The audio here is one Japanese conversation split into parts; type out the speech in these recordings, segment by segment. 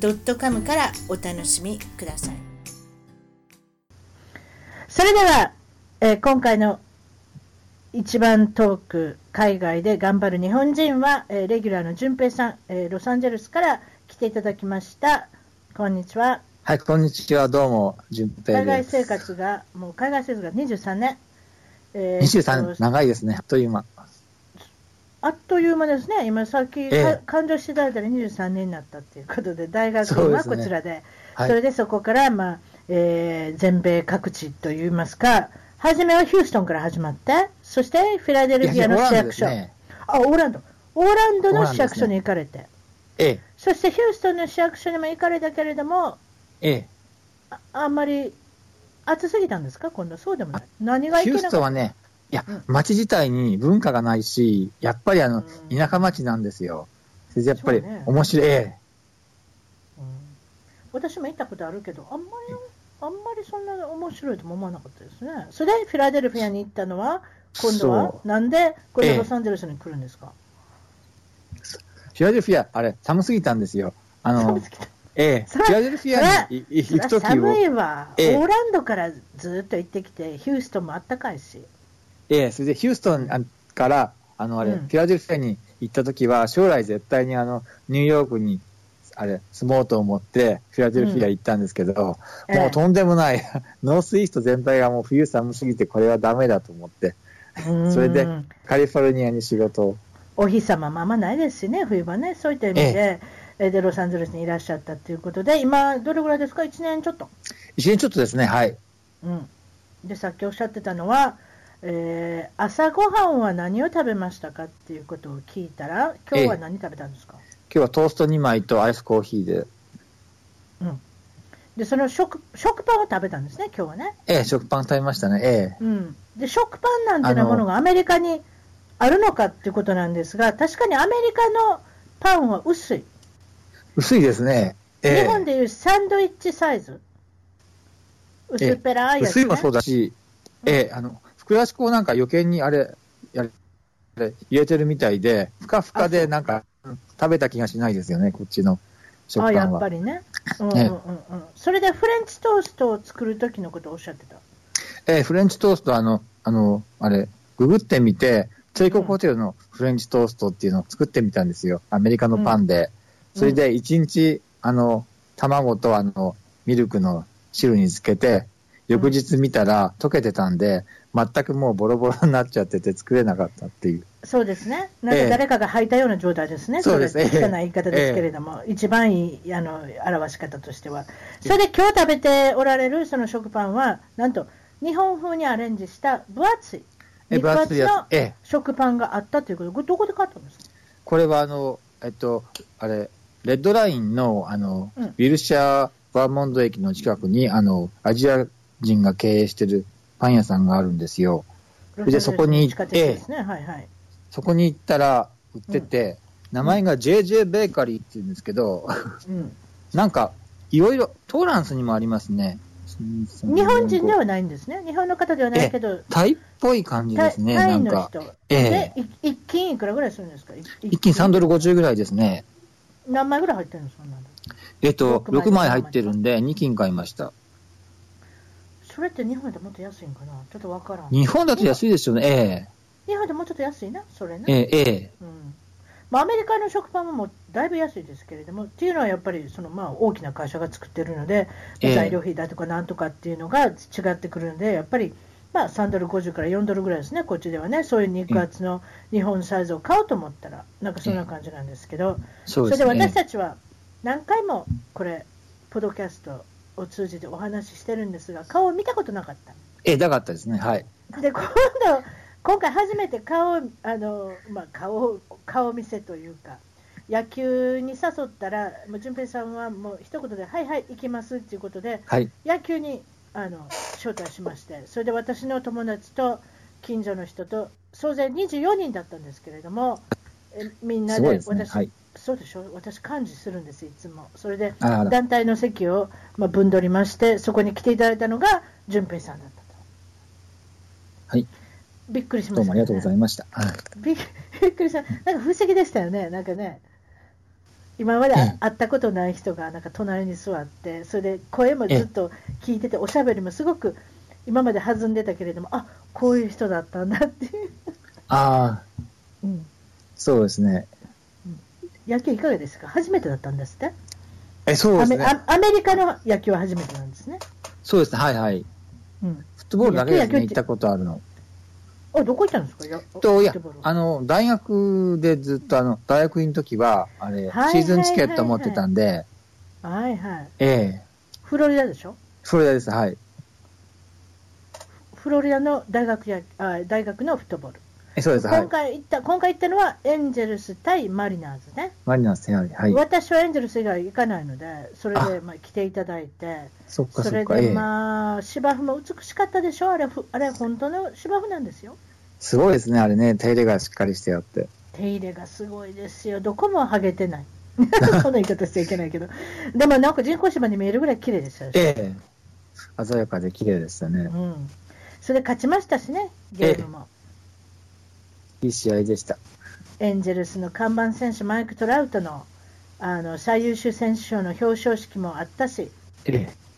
.com からお楽しみくださいそれでは、えー今回の一番トーク海外で頑張る日本人は、えーレギュラーの淳平さん、えーロサンゼルスから来ていただきましたこんにちははい、こんにちは。どうも、順平です。海外生活がもう海外生活が23年、えー23、長いですね。あっという間。あっという間ですね、今さっき、ええ。か感情していただいたら23年になったということで、大学はそうですね。こちらで、はい。それでそこから、まあえー全米各地といいますか、初めはヒューストンから始まって、そしてフィラデルフィアの市役所、いやいやあオーランド、オーランドの市役所に行かれて、えそしてヒューストンの市役所にも行かれたけれども、え、え。ああんまり暑すぎたんですか、今度、そうでもない、何え。ヒューがいけなかっストンはね、いやうん、街自体に文化がないし、やっぱりあの、うん。田舎町なんですよ。それでやっぱり面白い。えた、うん。私も行ったことあるけど、あんまりあんまりそんな面白いとも思わなかったですね。それでフィラデルフィアに行ったのは、今度は？そなんで、これええ。ロサンゼルスに来るんですか、えフィラデルフィア、あれ、寒すぎたんですよ。あのええ、フィラデルフィアに行くときを、寒いわ、ええ。オーランドからずっと行ってきて、ヒューストンもあったかいし、ええ、それでヒューストンあから、あの、あれ、うん。フィラデルフィアに行ったときは、将来絶対にあの、ニューヨークに、あれ、住もうと思って、フィラデルフィア行ったんですけど、ええもうとんでもない、ノースイースト全体がもう冬寒すぎて、これはダメだと思って、それでうんカリフォルニアに仕事を、お日様もあんまないですしね、冬場ね、そういった意味で、えでロサンゼルスにいらっしゃったということで、今、どれぐらいですか、1年ちょっと。一年ちょっとですね、はい。うん、でさっきおっしゃってたのは、えー朝ごはんは何を食べましたかっていうことを聞いたら、今日は何食べたんですか、今日はトースト2枚とアイスコーヒーで、でその食食パンを食べたんですね、今日はね。ええ、食パン食べましたね、ええ。うん、で食パンなんていうようなものがアメリカにあるのかっていうことなんですが、確かにアメリカのパンは薄い、薄いですね。ええ。日本でいうサンドイッチサイズ、薄っぺらいやつ、ね。薄いもそうだし、ええ、あの、ふくらし粉をなんか余計にあれ、やれ、あれ入れてるみたいで、ふかふかでなんか、うん食べた気がしないですよね、こっちの食あやパンは。っぱりね、うんうんうんえうん、それでフレンチトーストを作るときのことをおっしゃってた。ええ、フレンチトースト、あの、あの、あれ、ググってみて、帝国ホテルのフレンチトーストっていうのを作ってみたんですよ。アメリカのパンで。うんそれで、一日、あの、卵とあの、ミルクの汁につけて、翌日見たら溶けてたんで、全くもうボロボロになっちゃってて作れなかったっていう。そうですね、なんかええ誰かが履いたような状態ですね、そうです。れええ。汚い言い方ですけれども、一番いいあの表し方としては。それで今日食べておられるその食パンは、なんと日本風にアレンジした分厚い、え肉厚分厚いやの。食パンがあったということ。で、これどこで買ったんですか？これはあの、えっと、あれ、レッドラインの、あの、うん。ウィルシャー・バーモンド駅の近くに、あの、アジア人が経営してるパン屋さんがあるんですよ。でそこに地下鉄ですね、はいはい。そこに行ったら売ってて、名前が JJ ベーカリーって言うんですけど、うん、なんか、いろいろ、トーランスにもありますね。日本人ではないんですね、日本の方ではないけど、タイっぽい感じですね、タなんか。イの人、ええ一斤いくらぐらいするんですか？い一斤3ドル50ぐらいですね。何枚ぐらい入ってるんですか、えっと、6枚6枚入ってるんで、2斤買いました。それって日本でもっと安いんかな？ちょっとわからん。日本だと安いですよね。え日本でもうちょっと安いな、それね。ええ。えええうん。まあ、アメリカの食パンももうだいぶ安いですけれども、っていうのはやっぱりその、まあ、大きな会社が作ってるので、ええ。材料費だとかなんとかっていうのが違ってくるので、やっぱり、まあ、3ドル50から4ドルぐらいですね、こっちではね、そういう肉厚の日本サイズを買おうと思ったら、なんかそんな感じなんですけど、そうですそれで私ね。たちは何回もこれ、ポッドキャストを通じてお話ししてるんですが、顔を見たことなかった。ええ、なかったですね。はい。で今度、今回初めて顔をあの、まあ、顔顔見せというか、野球に誘ったら、もう淳平さんはもう一言で、はいはい、行きますっていうことで、はい。野球にあの招待しまして、それで私の友達と近所の人と、総勢24人だったんですけれども、えみんなで。私、はい。そうでしょ、私、幹事するんです、いつも。それで。団体の席を、まあ、分取りまして、そこに来ていただいたのが淳平さんだったと。はい。びっくりしました、どうもありがとうございました。はい。びっくりした、なんか不思議でしたよね、なんかね、今までええ会ったことない人がなんか隣に座って、それで声もずっと聞いてて、おしゃべりもすごく今まで弾んでたけれども、あこういう人だったんだっていう、ああ、うん、そうですね。野球いかがですか、初めてだったんですって、え、そうですね。アメリカの野球は初めてなんですね。そうですね。はいはい。うん、フットボールだけですね。行ったことあるの。あどこ行ったんですか、やと、いやあの、大学でずっと、あの、大学院の時は、あれ、はいシーズンチケット持ってたんで、はいはい、ええフロリダでしょ、フロリダです。はい。フロリダの大学やあ大学のフットボール。えそうです。はい今。回行った今回行ったのはエンジェルス対マリナーズね、マリナーズはい。はい。私はエンジェルス以外行かないので、それであまあ来ていただいて、それでえまあ芝生も美しかったでしょ、あれ、ふあれ本当の芝生なんですよ、すごいですね。あれね、手入れがしっかりしてあって。手入れがすごいですよ、どこも剥げてない、そんな言い方しちゃいけないけど、でもなんか人工芝に見えるぐらい綺麗でしたよ、ええ鮮やかで綺麗でしたね。うん、それで勝ちましたしね、ゲームも。いい試合でした。エンジェルスの看板選手、マイク・トラウトのあの最優秀選手賞の表彰式もあったし、ええ。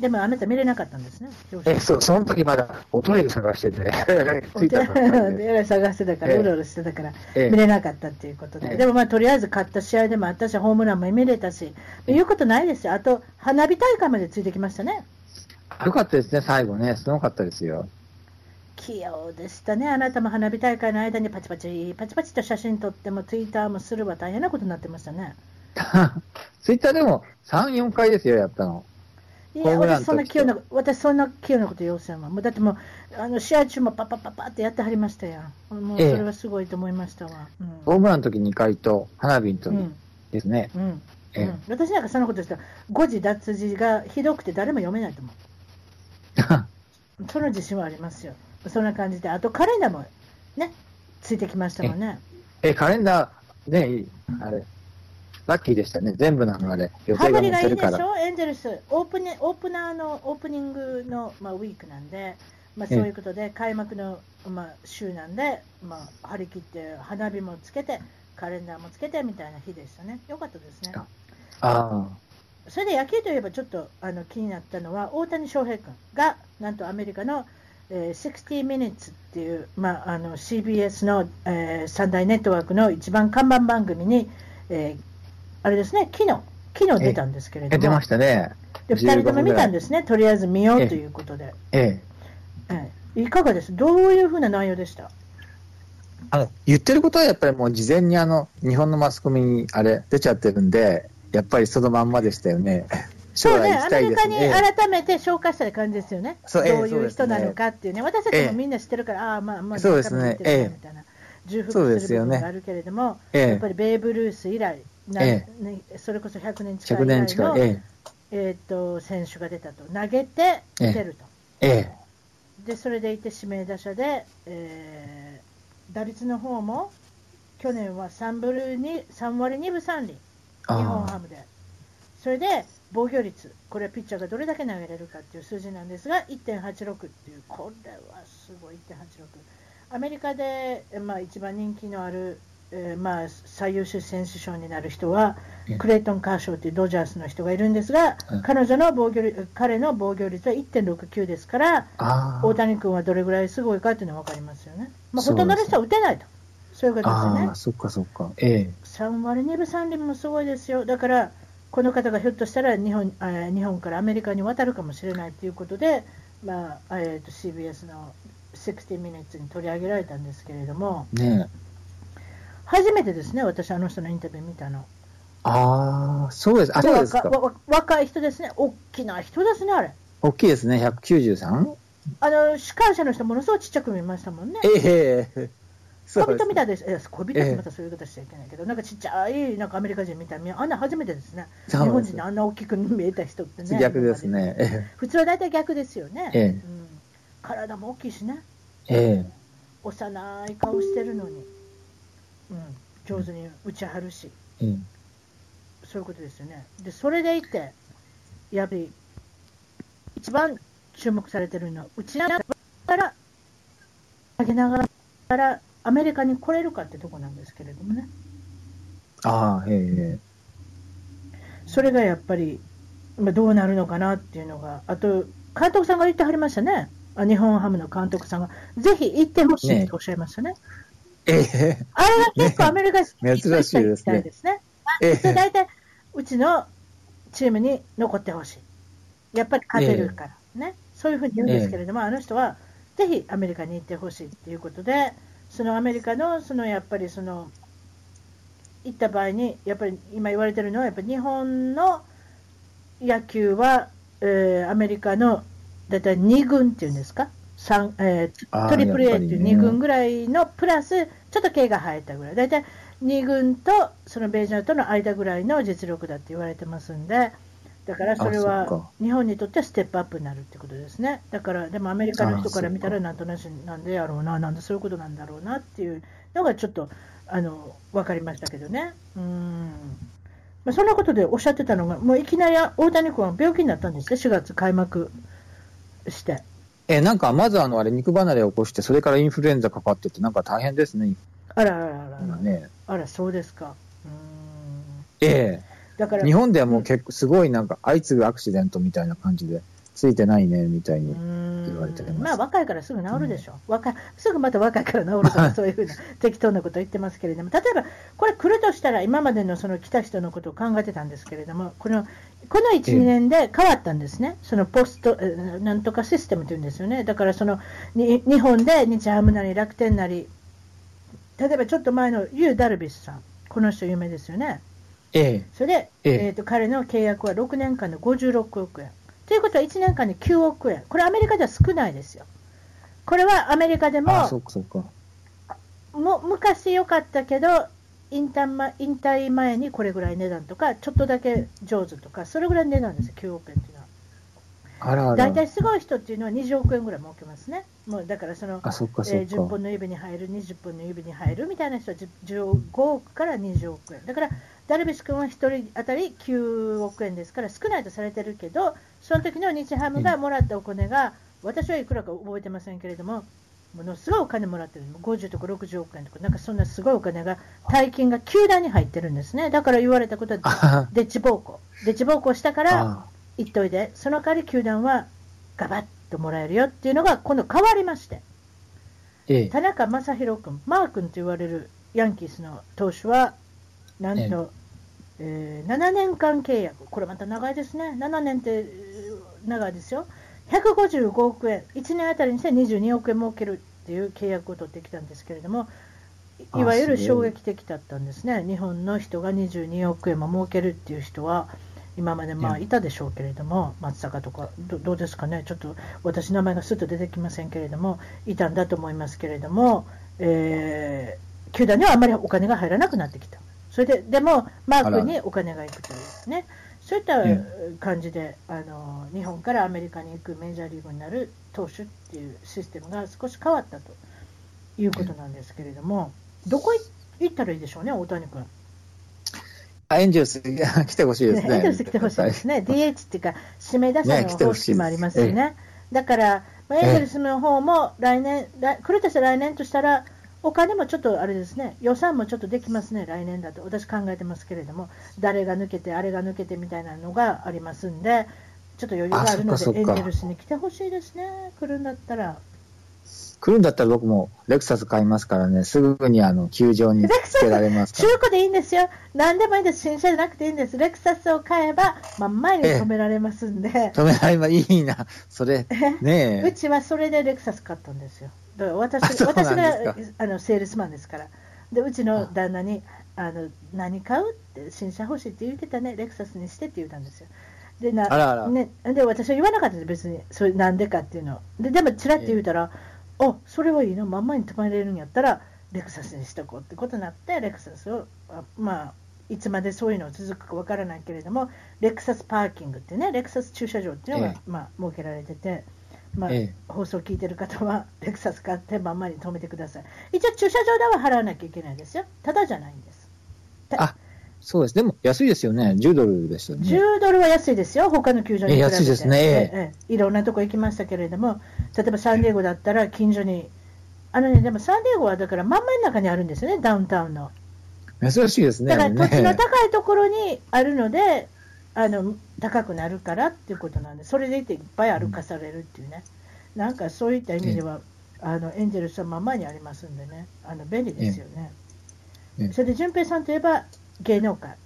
でもあなた見れなかったんですね、え、そう、その時まだおトイレ探してて、お着いたばっかりで。で探してたから、ええ。うろうろしてたから、ええ。見れなかったっていうことで、ええ。でもまあ、とりあえず勝った試合でもあったし、ホームランも見れたし、言うことないですよ、あと花火大会までついてきましたね、よかったですね、最後ね。すごかったですよ。器用でしたね、あなたも花火大会の間にパチパチ、パチパチと写真撮っても、ツイッターもするわ、大変なことになってましたね。ツイッターでも3、4回ですよ、やったの。いや、私そんなと器用な、私そんな器用なこと要せんわ。もうだってもう、あの試合中もパッパッパッパってやってはりましたやん。もうそええれはすごいと思いましたわ。ホームランの時2回と、花火の時うん。ですね。うん。うん。ええうん私なんかそんなことしたら、誤字脱字がひどくて誰も読めないと思う。その自信はありますよ。そんな感じで、あとカレンダーもね、ついてきましたもんね。え、カレンダー、ね、あれ、ラッキーでしたね。全部なのあれ、予定がりがい載ってるから。いでしょ、エンゼルス、オープニオープナーのオープニングの、まあ、ウィークなんで、まあ、ええそういうことで、開幕の、まあ、週なんで、まあ、張り切って、花火もつけて、カレンダーもつけてみたいな日でしたね、よかったですね。ああそれで野球といえば、ちょっとあの気になったのは、大谷翔平君が、なんとアメリカの、えー60 Minutes っていう、まあ、あの CBS の、えー三大ネットワークの一番看板番組に、えーあれですね、昨日昨日出たんですけれあ。ども、え出ましたね。で2人とも見たんですね、とりあえず見ようということで、ええ。ええいかがです、どういうふうな内容でした？あの、言ってることはやっぱりもう事前にあの、日本のマスコミにあれ、出ちゃってるんで、やっぱりそのまんまでしたよね。そうね、将来行きたアメリカに。改めて紹介したい感じですよね、どそうええういう人なのかっていうね、私たちもええ。みんな知ってるから、ああ、まあ、まあ、そうですね。ええみたいな、重複する部分があるけれども、ええ。やっぱりベーブ・ルース以来、それこそ100年近い100以来年近い。の、ええ。えーと選手が出たと、投げて出ると。ええ。でそれでいて指名打者で、えー打率の方も去年は 3, ブルに3割2分3厘、日本ハあムで。それで防御率、これはピッチャーがどれだけ投げれるかっていう数字なんですが、1.86っていう、これはすごい、1.86。アメリカで、まあ、一番人気のある、えーまあ、最優秀選手賞になる人はええ、クレイトン・カーショーというドジャースの人がいるんですがうん、彼女の防御率彼の防御率は1.69ですから、大谷君はどれぐらいすごいかっていうのは分かりますよね。まあ、ほとんどの人は打てないと。そういうことですよね。そっかそっか。ええ。3割2分3厘もすごいですよ。だから、この方がひょっとしたら日本あー日本からアメリカに渡るかもしれないということで、まあえー、と CBS の60 Minutes に取り上げられたんですけれども、ねえ。初めてですね、私、あの人のインタビュー見たの。ああ、そうです。あ、そうですか。若い人ですね、大きな人ですね、あれ。大きいですね。193? あの司会者の人、ものすごいちっちゃく見ましたもんね。ええ。そう小人みたいです、え小人ってええ。またそういう言い方しちゃいけないけど、なんかちっちゃいなんかアメリカ人みたいな、あんな初めてですね、日本人であんな大きく見えた人ってね、逆ですね。え普通は大体逆ですよね、ええ。うん、体も大きいしね、ええ。幼い顔してるのに、うん、上手に打ち張るし、ええそういうことですよね。で、それでいて、やっぱり、一番注目されてるのは、打ちながら、上げながら、アメリカに来れるかってとこなんですけれどもね。ああ、ええそれがやっぱり、まあ、どうなるのかなっていうのが、あと、監督さんが言ってはりましたね。あ日本ハムの監督さんが、ぜひ行ってほしいっておっしゃいましたね。ええあれが結構アメリカ人ね珍しいですねみたですね。ええ大体、うちのチームに残ってほしい。やっぱり勝てるからね。そういうふうに言うんですけれども、あの人は、ぜひアメリカに行ってほしいっていうことで、そのアメリカの、そのやっぱりその、行った場合に、やっぱり今言われてるのは、やっぱり日本の野球は、えーアメリカの大体2軍っていうんですか、三えートリプル A っていうやっぱりね。2軍ぐらいのプラス、ちょっと毛が生えたぐらい、大体2軍とそのベージャーとの間ぐらいの実力だって言われてますんで、だからそれはか日本にとってはステップアップになるってことですね。だから、でもアメリカの人から見たら、あなんとなしなんでやろうな、なんでそういうことなんだろうなっていうのがちょっとあの分かりましたけどね。うんまあ、そんなことでおっしゃってたのが、もういきなり大谷君は病気になったんですね、4月開幕して。え、なんか、まずあの、あれ、肉離れを起こして、それからインフルエンザかかってって、なんか大変ですね、あらあらあらね。あら、そうですか。うんええ。だから日本ではもう結構、すごいなんか、相次ぐアクシデントみたいな感じで、ついてないね、みたいに。言われてます。まあ若いからすぐ治るでしょ、若いすぐまた若いから治るとか、そういうふうな 適当なことを言ってますけれども、例えばこれ来るとしたら、今までのその来た人のことを考えてたんですけれども、このこの1、ええ2年で変わったんですね、そのポスト、えなんとかシステムというんですよね、だからそのに日本で日ハムなり楽天なり、例えばちょっと前のユー・ダルビッシュさん、この人有名ですよね。ええ。それで、えええーと彼の契約は6年間で56億円。ということは1年間で9億円。これアメリカでは少ないですよ。これはアメリカでもあ、そっかそっか。も昔良かったけど引退前、引退前にこれぐらい値段とか、ちょっとだけ上手とか、それぐらいの値段ですよ、9億円っていう。大体すごい人っていうのは20億円ぐらい儲けますね。もうだからその、えー10か。本の指に入る、20本の指に入るみたいな人は10 15億から20億円。だから、ダルビッシュ君は1人当たり9億円ですから、少ないとされてるけど、その時の日ハムがもらったお金が、私はいくらか覚えてませんけれども、ものすごいお金もらってる、50とか60億円とか、なんかそんなすごいお金が、大金が球団に入ってるんですね。だから言われたことは、あデッチ暴行。デッチ暴行したから、あ言っといて、その代わり球団はガバッともらえるよっていうのが今度変わりまして、ええ。田中将大君、マー君と言われるヤンキースの投手は、なんと、えー7年間契約、これまた長いですね、7年ってえー長いですよ、155億円、1年あたりにして22億円儲けるっていう契約を取ってきたんですけれども、あいわゆる衝撃的だったんですね、日本の人が22億円も儲けるっていう人は、今までまあうんいたでしょうけれども、松坂とかど、どうですかね、ちょっと私、名前がすっと出てきませんけれども、いたんだと思いますけれども、えー球団にはあまりお金が入らなくなってきた、それででも、マー君にお金が行くというね、そういったうん感じで、あの日本からアメリカに行くメジャーリーグになる投手っていうシステムが少し変わったということなんですけれども、どこ行ったらいいでしょうね、大谷君。あエンジェルス来てほしいですね。エンゼルス来てほしいですね、DH っていうか、指名打者の方式もありますよね。だから、まあエンゼルスの方も来年、来来るとしたら来年としたら、お金もちょっとあれですね、予算もちょっとできますね、来年だと、私考えてますけれども、誰が抜けて、あれが抜けてみたいなのがありますんで、ちょっと余裕があるので、エンゼルスに来てほしいですね、来るんだったら。来るんだったら僕もレクサス買いますからね、すぐにあの、球場につけられます。中古でいいんですよ、何でもいいです、新車じゃなくていいんです、レクサスを買えば、真ん前に止められますんで。止められばいいな、それ、ねうえ。ちはそれでレクサス買ったんですよ。だから私私があのセールスマンですから。でうちの旦那にあの何買うって新車欲しいって言ってたね、レクサスにしてって言ったんですよ。でなね、で私は言わなかったです、別に、それなんでかっていうのででも、ちらって言うたら、あそれはいいの、まんまに止めれるんやったら、レクサスにしとこうってことになって、レクサスを、あまあ、いつまでそういうの続くかわからないけれども、レクサスパーキングってね、レクサス駐車場っていうのが、ええまあ、設けられてて、まあええ放送を聞いてる方は、レクサス買ってまんまに止めてください。一応、駐車場代は払わなきゃいけないですよ。ただじゃないんです。あ、そうです。でも安いですよね。10ドルですよね。10ドルは安いですよ、他の球場に比べて。え安いですねえええいろんなとこ行きましたけれども、例えばサンディエゴだったら近所に、あのね、でもサンディエゴはだから真ん真ん中にあるんですよね、ダウンタウンの。珍しいですね。だから土地の高いところにあるので、あの高くなるからっていうことなんで、それでいていっぱい歩かされるっていうね、なんかそういった意味では、あのエンジェルスはまんまにありますんでね、あの便利ですよね。ええそれで淳平さんといえば芸能界。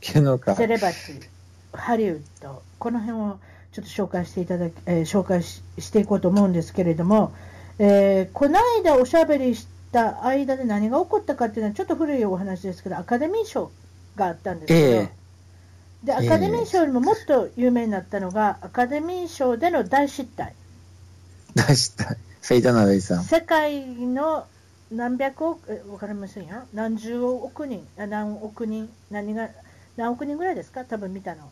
芸能界。セレバティ、ハリウッド、この辺をちょっと紹介していただき、えー紹介ししていこうと思うんですけれども、えーこの間おしゃべりした間で何が起こったかっていうのはちょっと古いお話ですけど、アカデミー賞があったんですけど、ええでアカデミー賞よりももっと有名になったのが、アカデミー賞での大失態、出した。フェイダナウェイさん。世界の何百億、えわかりませんよ、何十億人、あ何億人、何が、何億人ぐらいですか、多分見たの。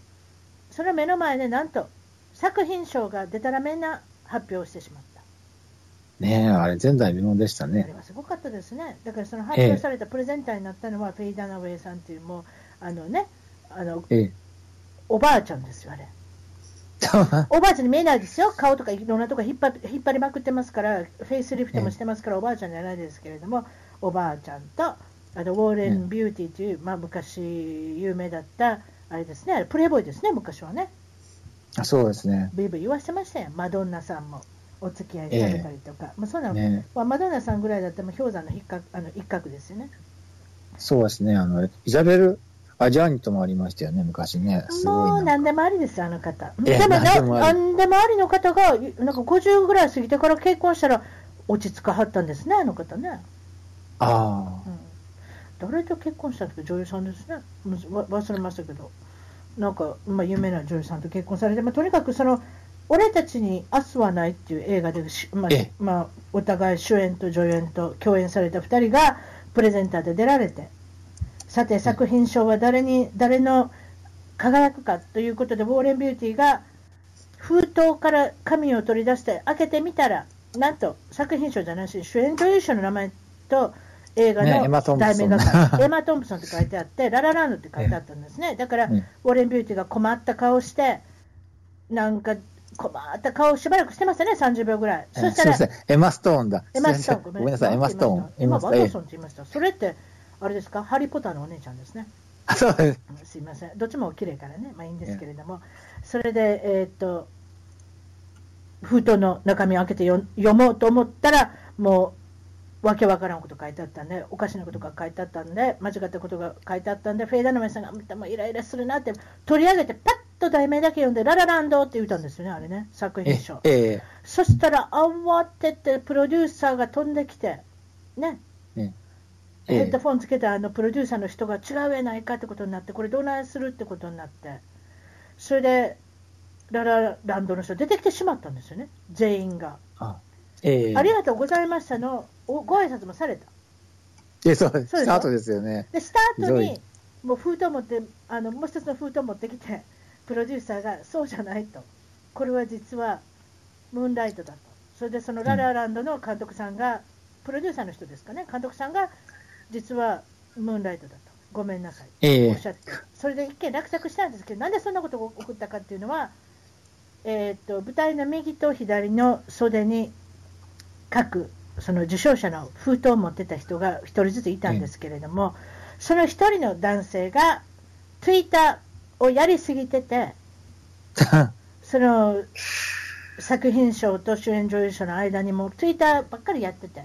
それを目の前で、なんと、作品賞がでたらめな発表をしてしまった。ねえ、あれ前代未聞でしたあねれ。はすごかったですね。だからその発表されたプレゼンターになったのは、フェイダナウェイさんっていう、もう、あのね、あの、ええ。おばあちゃんですよ、あれ。おばあちゃんに見えないですよ、顔とかいろんなとこ引っ張引っ張りまくってますから、フェイスリフトもしてますから、おばあちゃんじゃないですけれども、おばあちゃんと、あとウォーレン・ビューティーという、まあ、昔有名だった、あれですね、プレイボーイですね、昔はね、あそうですね。ブイブイ言わせてましたよ、マドンナさんもお付き合いされたりとか、まあ、そんな、ねまあ、マドンナさんぐらいだったら、氷山の一角あの一角ですよね。そうですね。あの、イザベル・アジャーニともありましたよね、昔ね。すごいな。もう何でもありです、あの方。えでも何でもあり何でもありの方が、なんか50ぐらい過ぎてから結婚したら、落ち着かはったんですね、あの方ね。あうん、誰と結婚したんですか、女優さんですね。むずわ忘れましたけど、なんか、まあ、有名な女優さんと結婚されて、まあ、とにかくその、俺たちに明日はないっていう映画でし、まあええまあ、お互い主演と助演と共演された2人がプレゼンターで出られて、さて、作品賞は誰に、誰の輝くかということで、ウォーレン・ビューティーが封筒から紙を取り出して開けてみたら、なんと作品賞じゃないし、主演女優賞の名前と映画の題名が書いてエマ・トンプソンって書いてあって、ララランドって書いてあったんですね。だから、ねウォーレン・ビューティーが困った顔して、なんか困った顔をしばらくしてましたね、30秒ぐらい。あ。そしたら。エマ・ストーンだ。エマ・ストーン、ごめんなさい。エマ・ストーン。エマ・ワトえソンって言いました。それって、あれですか、ハリー・ポターのお姉ちゃんですね。あそうです。うんすいません、どっちもお綺麗からね、まあいいんですけれども、それで、えーっと、封筒の中身を開けてよ読もうと思ったら、もう、わけわからんこと書いてあったんで、おかしなことが書いてあったんで、間違ったことが書いてあったんで、フェイ・ダナウェイさんが、もイライラするなって、取り上げて、パッと題名だけ読んで、ララランドって言ったんですよね、あれね、作品え賞。ええ。そしたら、慌てて、プロデューサーが飛んできて、ね、えヘッドえフォンつけたあのプロデューサーの人が違うやないかってことになって、これどないするってことになって、それでララランドの人出てきてしまったんですよね、全員が。あええありがとうございましたのおご挨拶もされた。えそうです。そうスタートですよね。で、スタートにいもう封筒持って、あのもう一つの封筒持ってきて、プロデューサーがそうじゃないと、これは実はムーンライトだと、それでそのララランドの監督さんが、プロデューサーの人ですかね、監督さんが実はムーンライトだと、ごめんなさい。ええおっしゃって、それで一見落着したんですけど、なんでそんなことが起こったかっていうのは、えー、と舞台の右と左の袖に各その受賞者の封筒を持ってた人が1人ずついたんですけれども、その1人の男性が Twitter をやりすぎてて、その作品賞と主演女優賞の間にも Twitter ばっかりやってて。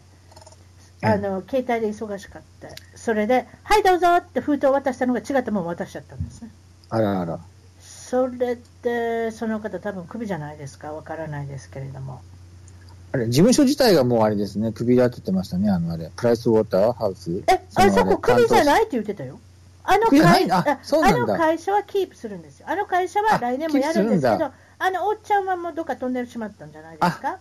あの携帯で忙しかった、それで、はい、どうぞって封筒を渡したのが違ったものを渡しちゃったんですね。あらあら。それで、その方、多分クビじゃないですか、わからないですけれども。あれ、事務所自体がもうあれですね、クビだって言ってましたね、あのあれ、プライスウォーターハウス。え、あれ、そのこ、クビじゃいないって言ってたよ。あの会いああの会社はキープするんですよ。あの会社はあ来年もやるんですけどあのおっちゃんはもうどっか飛んでしまったんじゃないですか？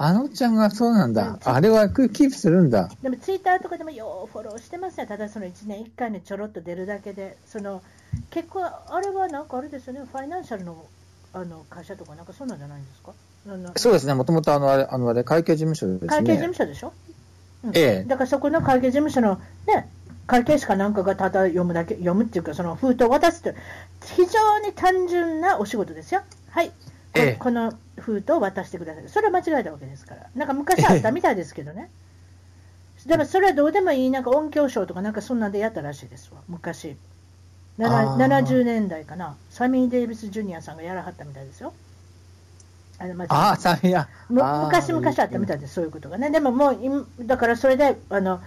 あのちゃんがそうなんうんだ。あれはキープするんだ。でもツイッターとかでもようフォローしてますよ、ただその1年1回にちょろっと出るだけで、その結構、あれはなんかあれですよね、ファイナンシャルのあの会社とか、なんかそうなんじゃないんですか、そうですね。もともとあの、あれ、あの、あれ、会計事務所ですね。会計事務所でしょ、うんええだからそこの会計事務所の、ね、会計士かなんかがただ読むだけ、読むっていうか、その封筒を渡すという、非常に単純なお仕事ですよ。はい、こええこの封筒を渡してください。それは間違えたわけですから。なんか昔あったみたいですけどね。でもそれはどうでもいい、なんか音響ショーとかなんかそんなんでやったらしいですわ、昔。ななあー70年代かな、サミー・デイビス・ジュニアさんがやらはったみたいですよ。あのまああ、さいや。むあー昔々あったみたいです、そういうことがね。でももう今、だからそれで、あの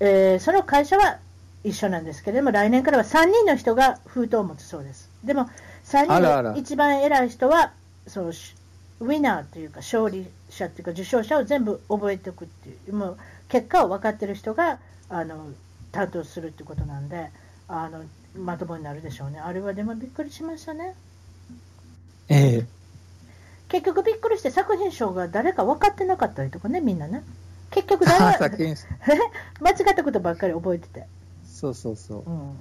えーその会社は一緒なんですけれども、来年からは3人の人が封筒を持つそうです。でも、3人あらあらの一番偉い人は、そのしウィナーというか、勝利者というか、受賞者を全部覚えておくっていう、もう結果を分かってる人があの担当するってことなんであの、まともになるでしょうね。あれはでもびっくりしましたね。ええ。結局びっくりして作品賞が誰か分かってなかったりとかね、みんなね。結局誰 作品、間違ったことばっかり覚えてて。そうそうそう。うん、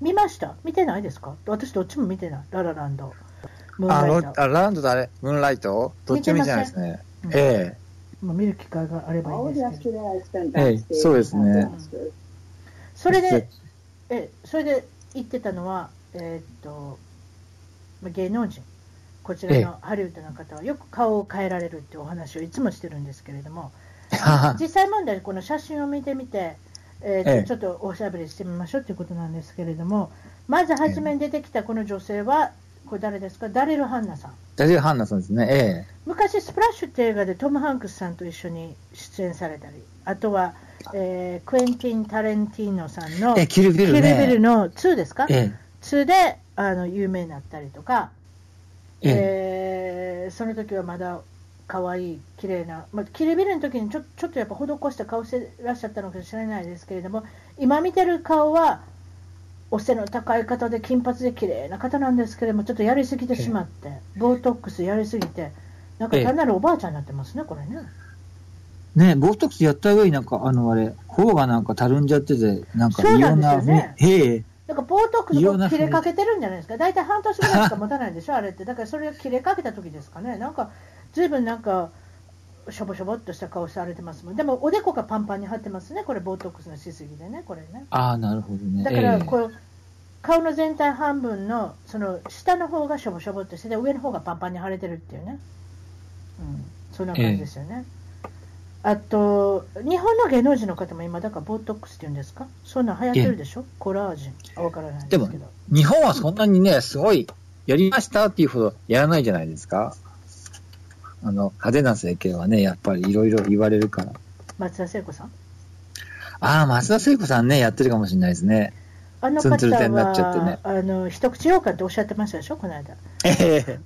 見ました？見てないですか？私どっちも見てない。ララランド。あ、ロンライト。あランドとあれ、ムーンライト？どっちも見てないですね。うんえまあ、見る機会があればいいですけど。Hey, backstage そうですね.それでぜ、え、それで言ってたのは、えーっと、まあ芸能人。こちらええのハリウッドの方はよく顔を変えられるっていうお話をいつもしてるんですけれども、実際問題、この写真を見てみて、えーとええちょっとおしゃべりしてみましょうということなんですけれども、まず初めに出てきたこの女性は、これ誰ですか、ダリル・ハンナさん。ダジル・ハンナさんですね。え昔、スプラッシュって映画でトム・ハンクスさんと一緒に出演されたり、あとは、えークエンティン・タレンティーノさんのえ。え、キルビルね。キルビルの2ですか、え ?2 であの有名になったりとか、え。ええ。えーその時はまだ可愛い綺麗な、まあ、キルビルの時にちょちょっとやっぱ施した顔してらっしゃったのかもしれないですけれども今見てる顔はお背の高い方で金髪で綺麗な方なんですけれどもちょっとやりすぎてしまって、ボートックスやりすぎてなんか単なるおばあちゃんになってますねこれね。ねボートックスやった上になんか、あの、あれ、頬がなんかたるんじゃってて、なんかそうなんな、ねええ。だからボートックス切れかけてるんじゃないですか。大体半年ぐらいしか持たないでしょあれって。だからそれが切れかけた時ですかね。なんか随分なんかしょぼしょぼっとした顔されてますもん。でもおでこがパンパンに張ってますね。これボートックスのしすぎでね。これね。ああ、なるほどね。だからええ。こう、顔の全体半分のその下の方がしょぼしょぼっとしてて上の方がパンパンに腫れてるっていうね、うん、そんな感じですよね、あと日本の芸能人の方も今だからボートックスっていうんですか？そんなん流行ってるでしょ？コラージュ。あわからないですけど。日本はそんなにね、すごい、やりましたっていうほどやらないじゃないですか。あの、派手な整形はね、やっぱりいろいろ言われるから。松田聖子さん？ああ、松田聖子さんね、やってるかもしれないですね。あのツンツンになっちゃっね。あの一口羊羹っておっしゃってましたでしょ？この間。ええ。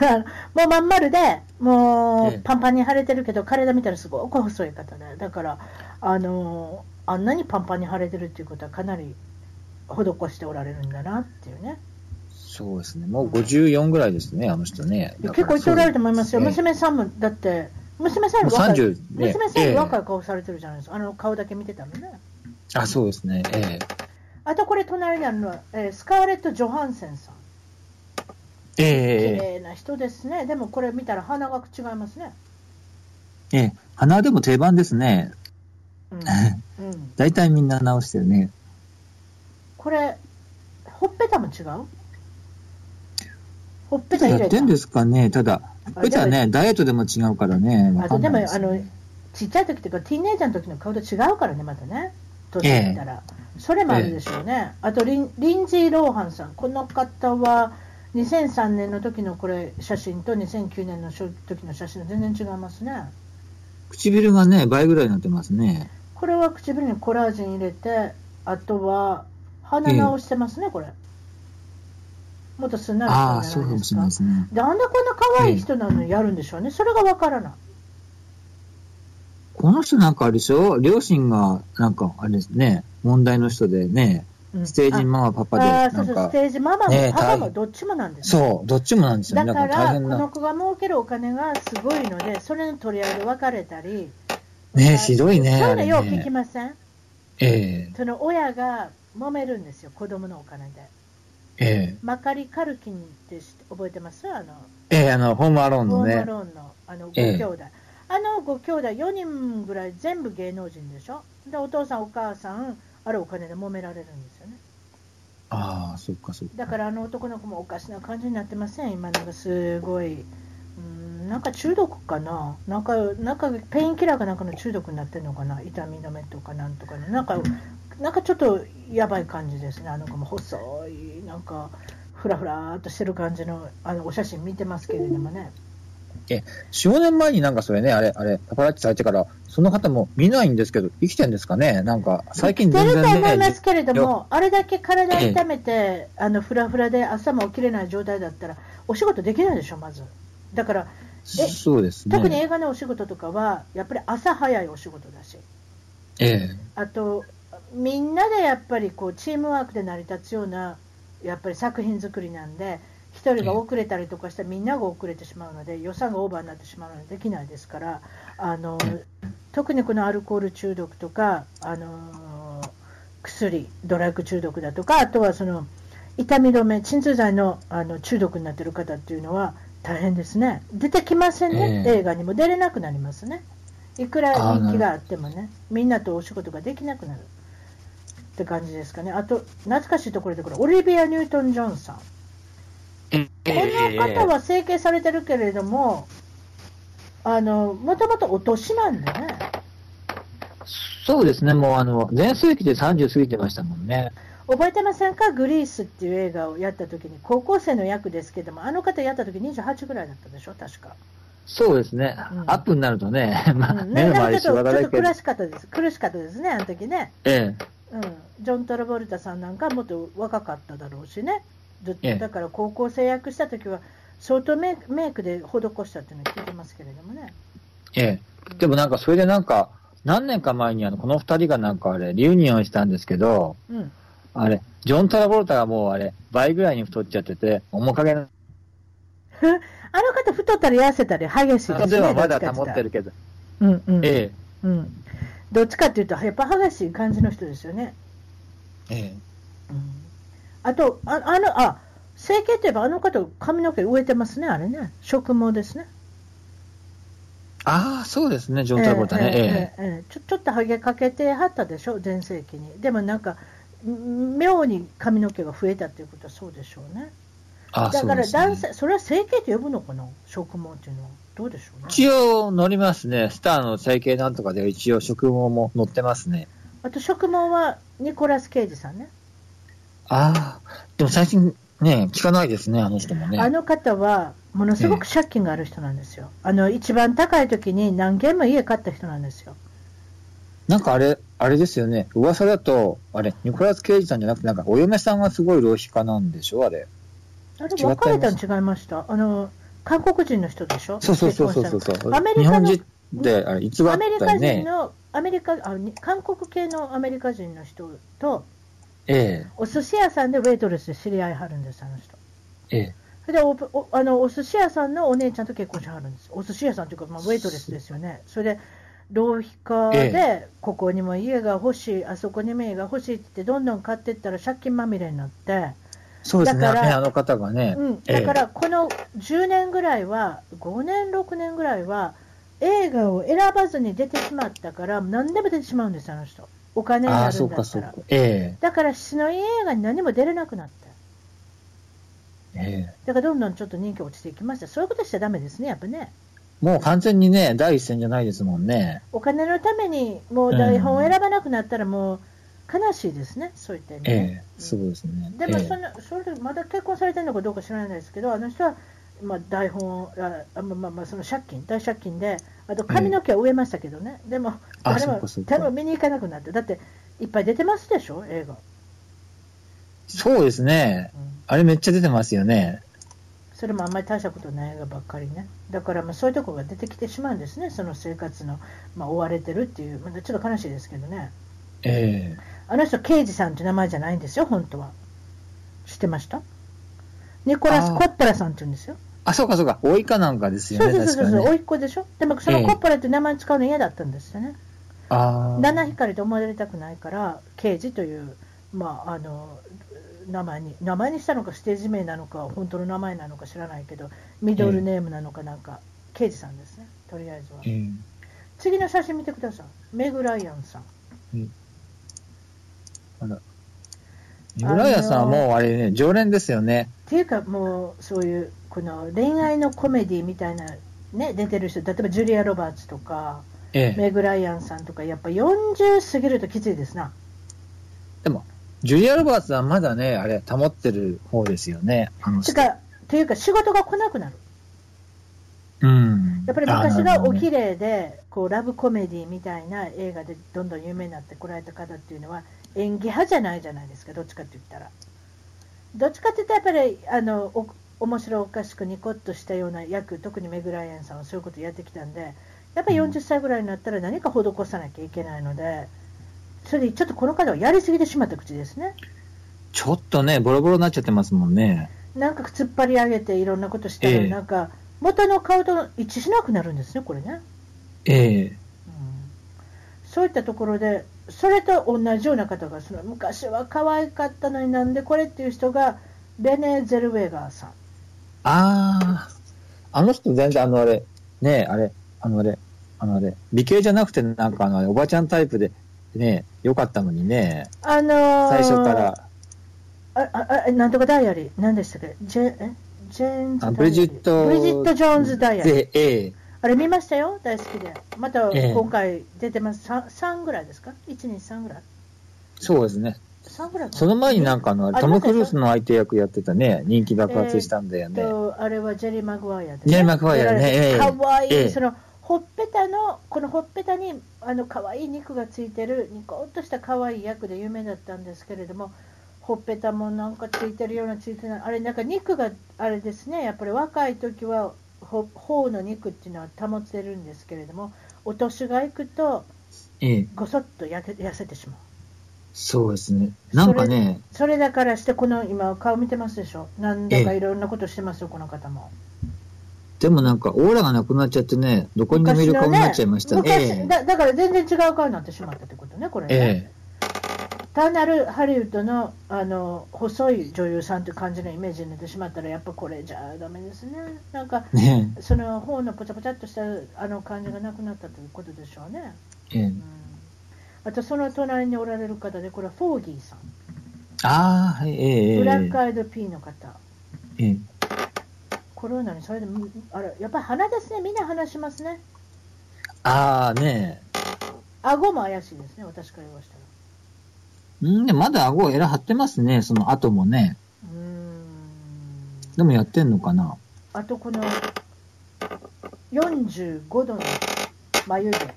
あ のもうまん丸で、もええ。うパンパンに腫れてるけど、体見たらすごく細い方で、だから、あのあんなにパンパンに腫れてるっていうことは、かなり施しておられるんだなっていうね、そうですね。もう54ぐらいですね、あの人ね。結構言っておられると思いますよ、すね娘さんも、だって、娘さんより若い、30ね娘さん若い顔されてるじゃないですか、あの顔だけ見てたのね。あ、そうですね。ええあとこれ、隣にあるのは、えースカーレット・ジョハンセンさん。綺ええ麗な人ですね。でもこれ見たら鼻が違いますね。ええ鼻でも定番ですね。うん。うん、大体みんな直してるね。これ、ほっぺたも違う？ほっぺたたやってんですかね。ただ、ほっぺたはね、ダイエットでも違うからね。あとでもあの、ちっちゃい時というか、ティーンエイジャーの時の顔と違うからね、またね。年いったら。それもあるでしょうね。あとリン、リンジー・ローハンさん。この方は、2003年の時のこれ写真と2009年の時の写真全然違いますね。唇がね、倍ぐらいになってますね。これは唇にコラージン入れて、あとは鼻直してますね、これ。もっとすんなりああ、そうかもし。れないですね。なんでこんな可愛い人なのにやるんでしょうね。それがわからない。この人なんかあれでしょ？両親が、なんかあれですね、問題の人でね、うんステージママ、パパで、ああ、そうそう、ス、テージママもねパパも大どっちもなんですよ。そう、どっちもなんですよね。だから。この子が儲けるお金がすごいので、それの取り合いで別れたり、ねひどいね。そういうのよう聞きねません？ええその親が揉めるんですよ、子供のお金で。ええ。マカリ・カルキンって覚えてます？あの、ええあの、ホームアローンのね。ホームア。ローンのあのごええ。兄弟。あのご兄弟4人ぐらい全部芸能人でしょ？で、お父さん、お母さん、あるお金で揉められるんですよね。ああ、そっかそっか。だからあの男の子もおかしな感じになってません、今、なんかすごい、うん、なんか中毒かな、なんか、なんかペインキラーかなんかの中毒になってるのかな、痛み止めとかなんとかね、なんか、なんかちょっとやばい感じですね、あの子も細い、なんか、ふらふらーっとしてる感じのあのお写真見てますけれどもね、4、5年前になんかそれね、あれ、あれ、パパラッチされてから、その方も見ないんですけど、生きてんですかね？なんか、最近出全ると思い然ね、ますけれども、あれだけ体痛めて、あのふらふらで朝も起きれない状態だったら、お仕事できないでしょ、まず。だからえそうですね。特に映画のお仕事とかは、やっぱり朝早いお仕事だし、ええ。あと、みんなでやっぱりこうチームワークで成り立つような、やっぱり作品作りなんで、一人が遅れたりとかしたらみんなが遅れてしまうので、予算がオーバーになってしまうのでできないですから、あの特にこのアルコール中毒とか、あの薬、ドラッグ中毒だとか、あとはその痛み止め、鎮痛剤のあの中毒になっている方っていうのは大変ですね。出てきませんね、ええ映画にも出れなくなりますね。いくら人気があってもね、みんなとお仕事ができなくなるって感じですかね。あと、懐かしいところでこれ、オリビア・ニュートン・ジョンさん。ええこの方は整形されてるけれども、あの、もともとお年なんでね。そうですね、もうあの、前世紀で30過ぎてましたもんね。覚えてませんか？グリースっていう映画をやった時に、高校生の役ですけども、あの方やった時28ぐらいだったでしょ、確か。そうですね。うんアップになるとね、まあ、うんね、目の周りなんかちょっとちょっと苦。しかったです。苦しかったですね、あの時ね。えうん、ジョン・トラボルタさんなんかもっと若かっただろうしね、ずええだから高校生役した時は相当メイクメイクで施したっていうのを聞いてますけれどもね。え、ええ。でもなんか、それでなんか、何年か前にあの、この二人がなんかあれ、リユニオンしたんですけど、うん、あれ、ジョン・トラボルタがもうあれ、倍ぐらいに太っちゃってて、面影な、あの方、太ったり痩せたり激しいですね。ではまだ保ってるけど。うんうんえうん。どっちかっていうと、やっぱ激しい感じの人ですよね。え。ええ。うん、あと、ああの、あ整形といえば、あの方、髪の毛植えてますね、あれね。植毛ですね。ああ、そうですね、ジョン・トラボルタね。ええ。ええええちょちょっとハゲかけてはったでしょ、全盛期に。でもなんか、ん妙に髪の毛が増えたということはそうでしょうね。ああ、だから男性、それは整形と呼ぶのかな、植毛っていうのは。どうでしょうね。一応乗りますね。スターの整形なんとかで一応植毛も載ってますね。あと植毛はニコラス・ケイジさんね。ああ、でも最近ね、聞かないですね、あの人もね。あの方は、ものすごく借金がある人なんですよ。あの一番高い時に何軒も家買った人なんですよ。なんかあれ、あれですよね。噂だと、あれ、ニコラス・ケイジさんじゃなくて、なんかお嫁さんがすごい浪費家なんでしょあれ。あれ、別れたの違いました。あの、韓国人の人でしょ？そうそうそうそうそうアメリカの人で偽ったアメリカ人。の、アメリカあに韓国系のアメリカ人の人と、えお寿司屋さんでウェイトレスで知り合いはるんです、あの人。え、ええ。それでおおあのお寿司屋さんのお姉ちゃんと結婚しはるんです。お寿司屋さんというか、まあ、ウェイトレスですよね。それで、浪費家で、えここにも家が欲しい、あそこにも家が欲しいって言って、どんどん買っていったら借金まみれになって、そうですね、だからねあの方がね。うん、ええだからこの10年ぐらいは、5年、6年ぐらいは、映画を選ばずに出てしまったから、何でも出てしまうんです、あの人。お金になるそんだった。うかそうからえだから質のいい映画に何も出れなくなって。え、ええ。だからどんどんちょっと人気落ちていきました。そういうことしちゃダメですね、やっぱね。もう完全にね、第一線じゃないですもんね。お金のためにもう台本を選ばなくなったらもう悲しいですね、そういった意味で、えねえ、そうですね。でもええその、それでまだ結婚されてるのかどうか知らないですけど、あの人は、まあ、台本をああまあまあまあその借金、大借金で、あと髪の毛は植えましたけどね、でもあ誰もそっかそっか誰も見に行かなくなって、だっていっぱい出てますでしょ、映画。そうですね。うんあれめっちゃ出てますよね。それもあんまり大したことない映画ばっかりね。だからまあそういうところが出てきてしまうんですね、その生活の、まあ、追われてるっていう、まあ、ちょっと悲しいですけどね。ええあの人、刑事さんって名前じゃないんですよ、本当は。知ってました？ニコラス・コッポラさんって言うんですよ。あ、そうかそうか。おいかなんかですよそうね、そうそうそう、確かに、甥ね。っ子でしょ？でもそのええコッポラって名前使うの嫌だったんですよね。ああ。七光と思われたくないから、刑事という、まあ、あの名前に、名前にしたのか、ステージ名なのか、本当の名前なのか知らないけど、ミドルネームなのかなんか、刑事さんですね、とりあえずは。うん。次の写真見てください。メグ・ライアンさん。あら。村屋さんはもうあれね、常連ですよね。っていうか、もうそういうこの恋愛のコメディみたいな、ね、出てる人、例えばジュリア・ロバーツとか、ええ。メグ・ライアンさんとか、やっぱ40過ぎるときついですな。でも、ジュリア・ロバーツはまだね、あれ、保ってる方ですよね。あの人。てか、というか、仕事が来なくなる。うん。やっぱり昔がおき綺麗で、こうラブコメディみたいな映画でどんどん有名になってこられた方っていうのは演技派じゃないじゃないですか、どっちかって言ったら。どっちかって言ったらやっぱりあのお面白おかしくニコッとしたような役、特にメグ・ライアンさんはそういうことやってきたんで、やっぱり40歳ぐらいになったら何か施さなきゃいけないので、それでちょっとこの方はやりすぎてしまった口ですね。ちょっとね、ボロボロになっちゃってますもんね。なんか突っ張り上げていろんなことしたら、ええなんか元の顔と一致しなくなるんですね、これね。ええ。そういったところで、それと同じような方が、その昔は可愛かったのになんでこれっていう人が、レネー・ゼルウェガーさん。ああ。あの人全然あのあれ、ねえ、あれ、あのあれ、あのあれ、美形じゃなくてなんかあのおばちゃんタイプで、ねえ、よかったのにね、あのー、最初から、あああなんとかダイアリー、何でしたっけ、ジェえ？ジェーンズブリジット、ブリジット・ジョーンズ・ダイアリー。で、ええ、あれ見ましたよ、大好きで。またええ今回出てます、3, 3ぐらいですか ?1、2、3ぐらい。そうですね。3ぐらいその前になんかあの、あトム・クルーありましたスの相手役やってたね、人気爆発したんだよね。とあれはジェリー・マグワイアで、ジェリーマグワイアねええかわいい、ええそのほっぺたの、このほっぺたにあのかわいい肉がついてる、ニコッとしたかわいい役で有名だったんですけれども、ほっぺたもなんかついてるような、ついてない、あれ、なんか肉があれですね、やっぱり若い時はほ頬の肉っていうのは保てるんですけれども、お年がいくと、ええ、ごそっとやけ痩せてしまう。そうですね。なんかね、それだからして、この今、顔見てますでしょ、なんだかいろんなことしてますよ、この方も。でもなんかオーラがなくなっちゃってね、どこにでもいる顔になっちゃいましたね。だだから全然違う顔になってしまったってことね、これね。え単なるハリウッドのあの細い女優さんという感じのイメージになってしまったら、やっぱこれじゃダメですね。なんか、え、ねその方のぽちゃぽちゃっとしたあの感じがなくなったということでしょうね。え、ええうん、あと、その隣におられる方で、これはフォーギーさん。ああ、はい、ええ、ええブラックアイドピーの方。ええ、コロナにそれでも、あれ、やっぱり鼻ですね。みんな鼻しますね。ああ、ね顎も怪しいですね、私から言わしたら。え。んで、まだ顎エラ張ってますね、その後もね。うーん。でもやってんのかなあとこの45度の眉毛。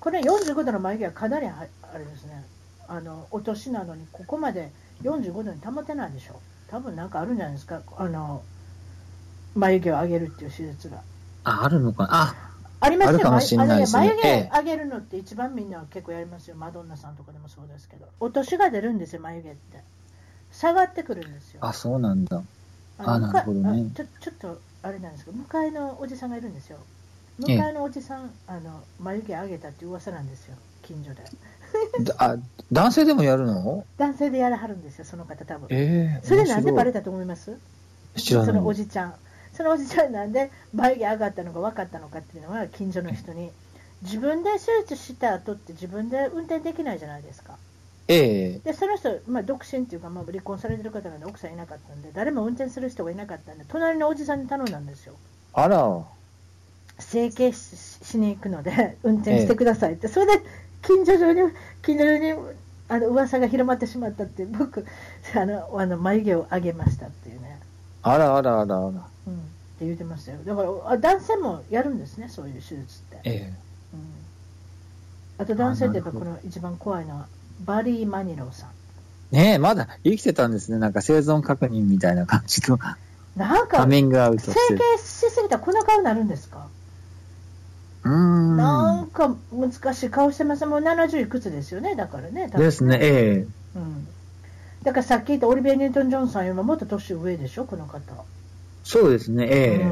これ45度の眉毛はかなりはあれですね。あの、お年なのにここまで45度に保てないでしょ。多分なんかあるんじゃないですか。あの、眉毛を上げるっていう手術が。あ、あるのかなあ、ありますよあるかもしれないですね眉ええ毛上げるのって一番みんな結構やりますよ。マドンナさんとかでもそうですけど。お年が出るんですよ、眉毛って。下がってくるんですよ。あ、そうなんだ。のあなるほどねちょちょっとあれなんですけど、向かいのおじさんがいるんですよ。向ええかいのおじさん、あの眉毛上げたっていう噂なんですよ、近所で。だ あ、男性でもやるの？男性でやらはるんですよ、その方、多分ええそれなんでバレたたと思います？知らないそのおじちゃん。そのおじちゃんなんで眉毛上がったのか分かったのかっていうのは、近所の人に、自分で手術した後って自分で運転できないじゃないですか。ええ。で、その人、まあ、独身っていうか、まあ、離婚されてる方なんで奥さんいなかったんで、誰も運転する人がいなかったんで、隣のおじさんに頼んだんですよ。あら、整形ししに行くので運転してくださいって、それで近所中に近所中にあの噂が広まってしまったって僕あのあの眉毛を上げましたっていうね、あらあらあらあら。うん、って言ってましたよだからあ男性もやるんですねそういう手術って、ええうん、あと男性ってやっぱこの一番怖いのはバリー・マニローさんねえ、まだ生きてたんですね。なんか生存確認みたいな感じのなんかカミングアウト整。形しすぎたらこんな顔になるんですか？うーん。なんか難しい顔してます。もう70いくつですよね、だからね。ですね、えうん。だからさっき言ったオリビア・ニュートン・ジョンさんよりももっと年上でしょ、この方。えそうですね、ええ。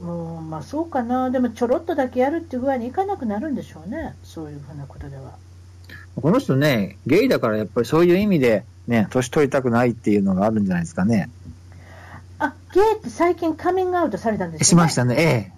うん、まあそうかな、でもちょろっとだけやるっていう具合にいかなくなるんでしょうね、そういうふうなことでは。この人ね、ゲイだからやっぱりそういう意味で、ね、年取りたくないっていうのがあるんじゃないですかね。あゲイって最近カミングアウトされたんですよ、ね、しましたね、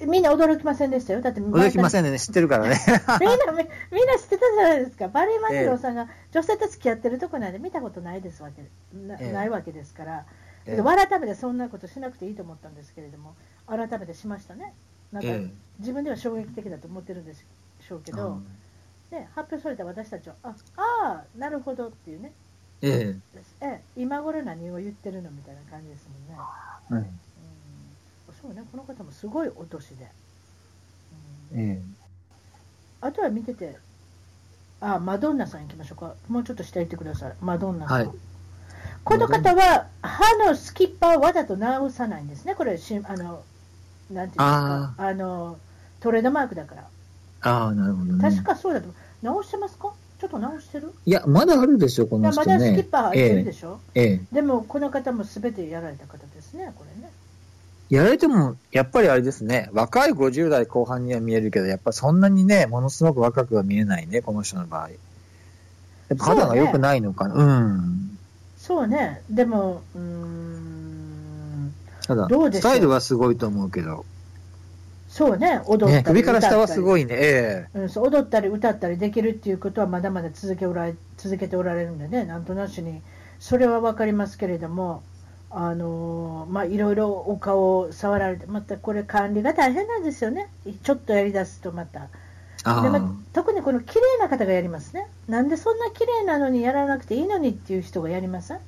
えみんな驚きませんでしたよ、だってえ驚きませんね、知ってるからね。みんなみみんな知ってたじゃないですか、バリー・マニローさんが女性と付き合ってるとこなんで見たことないですわけな,、ええ。ないわけですから、ええ。改めてそんなことしなくていいと思ったんですけれども、改めてしましたね、なんか、え自分では衝撃的だと思ってるんでしょうけえど、ね、発表された私たちは、ああー、なるほどっていうね、ええ。え今頃何を言ってるのみたいな感じですもんね。えはい。うん。そうね、この方もすごいお年で。うん。え。あとは見てて、あ、マドンナさん行きましょうか。もうちょっと下行ってください。マドンナさん。はいこの方は、歯のスキッパーをわざと直さないんですね。これ、しあの、なんていうんですか、あの、トレードマークだから。ああ、なるほどね。確かそうだと。直してますか？ちょっと直してる？いや、まだあるでしょ、この人ね。まだスキッパー入ってるでししょ、えええでも、この方も全てやられた方ですね、これね。えやられても、やっぱりあれですね、若い50代後半には見えるけど、やっぱそんなにね、ものすごく若くは見えないね、この人の場合。やっぱ肌が良くないのかな。うん。そうね、でも、うーん、ただどう、でスタイルはすごいと思うけど。そうね、踊ったりね、首から下はすいごいね、えうん、そう踊ったり歌ったりできるっていうことはまだまだ続けおられ続けておられるんでね、なんとなしに、それは分かりますけれども、あのーまあ、いろいろお顔を触られて、またこれ、管理が大変なんですよね、ちょっとやりだすとまた。えあ特にこの綺麗な方がやりますね、なんでそんな綺麗なのにやらなくていいのにっていう人がやりません？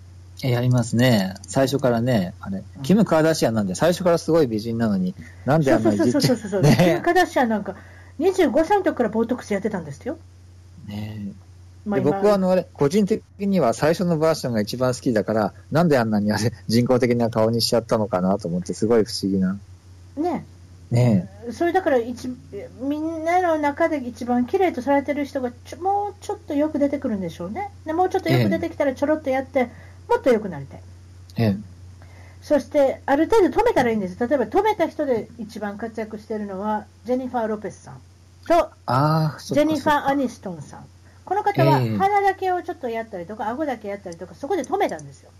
えやりますね。最初からね、あれ、キム・カーダシアンなんで、最初からすごい美人なのに、なんであんなそうそうそうそうそう、キム・ねカダシアンなんか、25歳の時からボートックスやってたんですよ。ねまあ僕はあのあれ、個人的には最初のバージョンが一番好きだから、なんであんなにあれ、人工的な顔にしちゃったのかなと思って、すごい不思議な。ねねそれだから一みんなの中で一番綺麗とされてる人がちょもうちょっとよく出てくるんでしょうね。でもうちょっとよく出てきたらちょろっとやって、もっとよくなりたい。え。え。そしてある程度止めたらいいんです。例えば止めた人で一番活躍しているのはジェニファー・ロペスさんとジェニファー・アニストンさん。この方はええ。鼻だけをちょっとやったりとか顎だけやったりとかそこで止めたんですよ。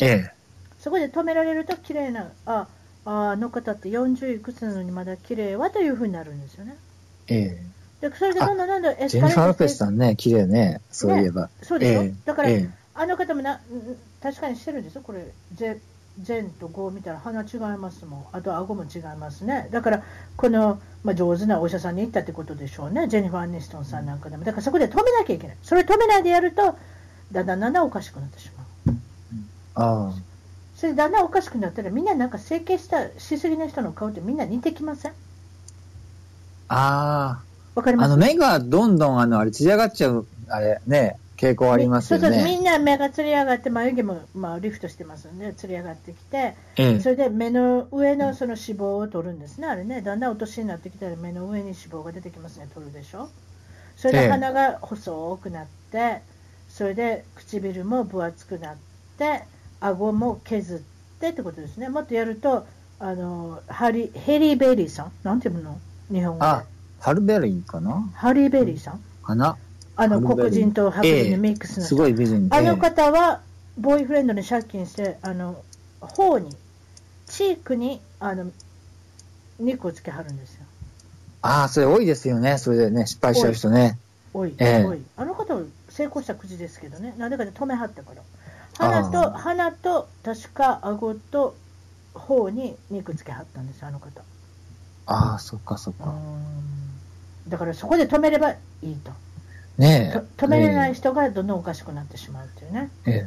ええ。そこで止められると綺麗なあああの方って40いくつなのにまだ綺麗はというふうになるんですよね。えでそれでどんどんどんどんエえ。スカレジェニファー・ロートして。ペスさんね、綺麗ね、そういえば。そうでしょ、ええ。だから、ええ。あの方もな、ん確かにしてるんですよ、これ、ゼゼンとゴー見たら鼻違いますもん、あと顎も違いますね、だから、この、まあ、上手なお医者さんに行ったってことでしょうね、ジェニファー・アニストンさんなんかでも、だからそこで止めなきゃいけない、それ止めないでやると、だんだんだんだんおかしくなってしまう。ああ。それでだんだんおかしくなったら、みんななんか整形したしすぎな人の顔ってみんな似てきません？ああ。わかります？あの、目がどんどん、あの、あれ、艶がっちゃう、あれ、ね、傾向ありますよそうそうみね。んな目がつり上がって、眉毛も、まあ、リフトしてますんで、つり上がってきて、ええそ。れで目の上のその脂肪を取るんですね、あれね、だんだんお年になってきたら目の上に脂肪が出てきますね、取るでしょ？それええで鼻が細くなって、それで唇も分厚くなって、顎も削ってってことですね。もっとやると、あのハリヘリー・ベイリーさん、なんていうの？日本語あで。、ハルベリーかな？ハリー・ベイリーさん？かな？あの黒人と白人のミックスの人すごい美人あのえ方は、ボーイフレンドに借金して、あの頬に、チークにあの肉をつけはるんですよ。ああ、それ多いですよね。それでね、失敗しちゃう人ね。おい、ええおい。あの方は成功した口ですけどね、なんでかで止めはったから。鼻と、鼻と、確か顎と頬に肉つけはったんですよ、あの方。ああ、そっかそっか。んだからそこで止めればいいと。ねえ。と止めれない人がどんどんおかしくなってしまうっていうね。ええ。ええ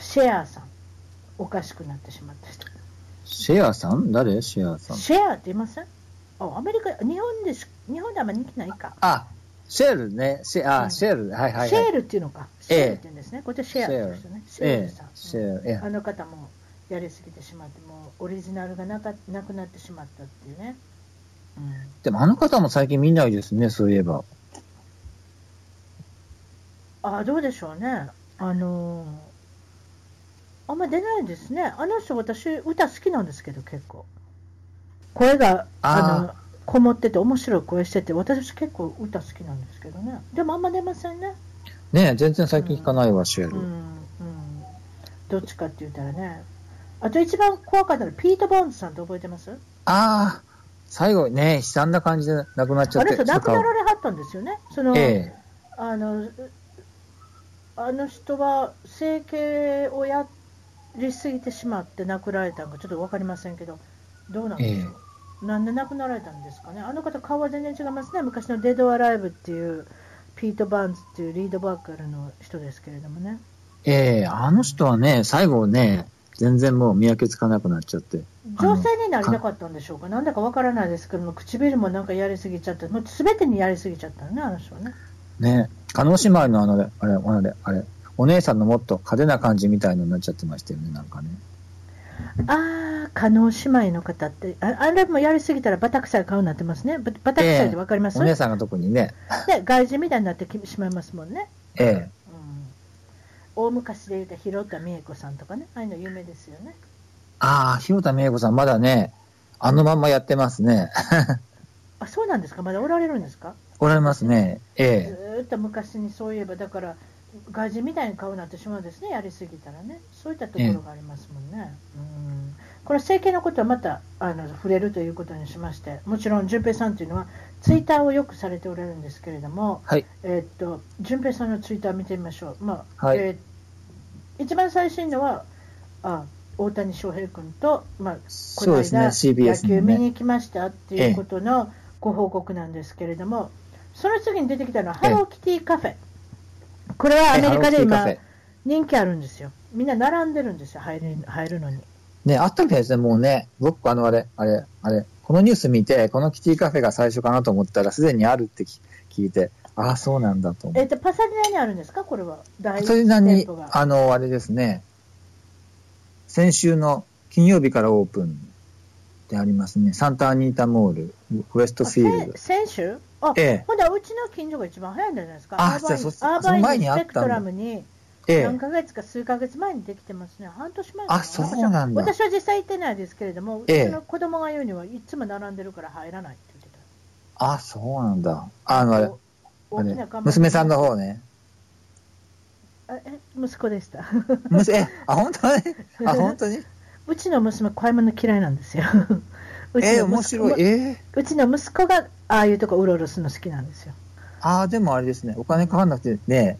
シェアさん、おかしくなってしまった人。シェアさん？誰？シェアさん。シェアって言いません？あ、アメリカ、日本でし、日本であんま人気ないか。あ、シェルね。シェあ、うんシェル。はいはいはい。シェールっていうのか。シええェールって言うんですね。こっちはシェアって言うんですよね。シェーええルさん。、シェル。えあの方もやりすぎてしまって、もうオリジナルがなかなくなってしまったっていうね。でもあの方も最近見ないですね、そういえば。あどうでしょうね。あのーあんま出ないですね。あの人、私、歌好きなんですけど、結構。声が、あの、こもってて、面白い声してて、私結構歌好きなんですけどね。でもあんま出ませんね。ね全然最近聞かないわ、シェル。うん、うん。どっちかって言ったらね。あと一番怖かったのは、ピート・ボーンズさんって覚えてます？ああ、最後ね、悲惨な感じで亡くなっちゃって。あの人亡くなられはったんですよね。その、ええ、あの、あの人は整形をやりすぎてしまって亡くなられたのかちょっと分かりませんけど、どうなんでしょう？え、なんで亡くなられたんですかね？あの方、顔は全然違いますね。昔のデッド・アライブっていう、ピート・バーンズっていうリードバーカルの人ですけれどもね。ええあの人はね、最後ね、全然もう見分けつかなくなっちゃって。女性になりたかったんでしょうか、なんだかわからないですけども、唇もなんかやりすぎちゃって、もうすべてにやりすぎちゃったね、あの人はね。ね、叶姉妹のあの、あれ、あれ、あれ、お姉さんのもっと派手な感じみたいのになっちゃってましたよね、なんかね。ああ、加納姉妹の方ってあ、あれもやりすぎたらバタ臭い顔になってますね。バタ臭いってわかります、えー、お姉さんが特にね。で、外人みたいになってしまいますもんね。ええーうん、大昔で言うと広田美恵子さんとかね、ああいうの有名ですよね。ああ、広田美恵子さん、まだね、あのまんまやってますね。あ、そうなんですか？まだおられるんですか？おられますね。ええー、ずっと昔にそういえば、だから、外人みたいに顔になってしまうんですね、やりすぎたらね、そういったところがありますもんね。うん。これ、整形のことはまたあの触れるということにしまして、もちろん、淳平さんというのは、ツイッターをよくされておられるんですけれども、はい、えー、っと淳平さんのツイッター見てみましょう。まあ、はい、えー、一番最新のはあ大谷翔平君と、まあ、この間、ね、野球見に行きましたっていうことのご報告なんですけれども、その次に出てきたのは、ハローキティカフェ。これはアメリカで今、人気あるんですよ。みんな並んでるんですよ、入る入るのに。ね、あったみたいですね、もうね。僕、あの、あれ、あれ、あれ、このニュース見て、このキティカフェが最初かなと思ったら、すでにあるって聞いて、ああ、そうなんだと思って。えっ、と、パサデナにあるんですか？これは。パサデナに、あの、あれですね、先週の金曜日からオープンでありますね。サンタアニータモール、ウエストフィールド。先週？あ、ええ、ほんでうちの近所が一番早いんじゃないですか。あ、アーバインそアーバインスペクトラムに、ええ、何ヶ月か数ヶ月前にできてますね。半年前あ、そうなんだ。私は実際行ってないですけれども、ええ、うちの子供が言うにはいつも並んでるから入らないって言ってた。あ、そうなんだ。あの、あれ、あれ娘さんの方ね。え、息子でした。娘、あ、本当に？あ、本当に？うちの娘、買い物嫌いなんですよ。うちのえー、面白い。えー、うちの息子がああいうとこうろうろするの好きなんですよ。ああ、でもあれですね、お金かかんなくてね、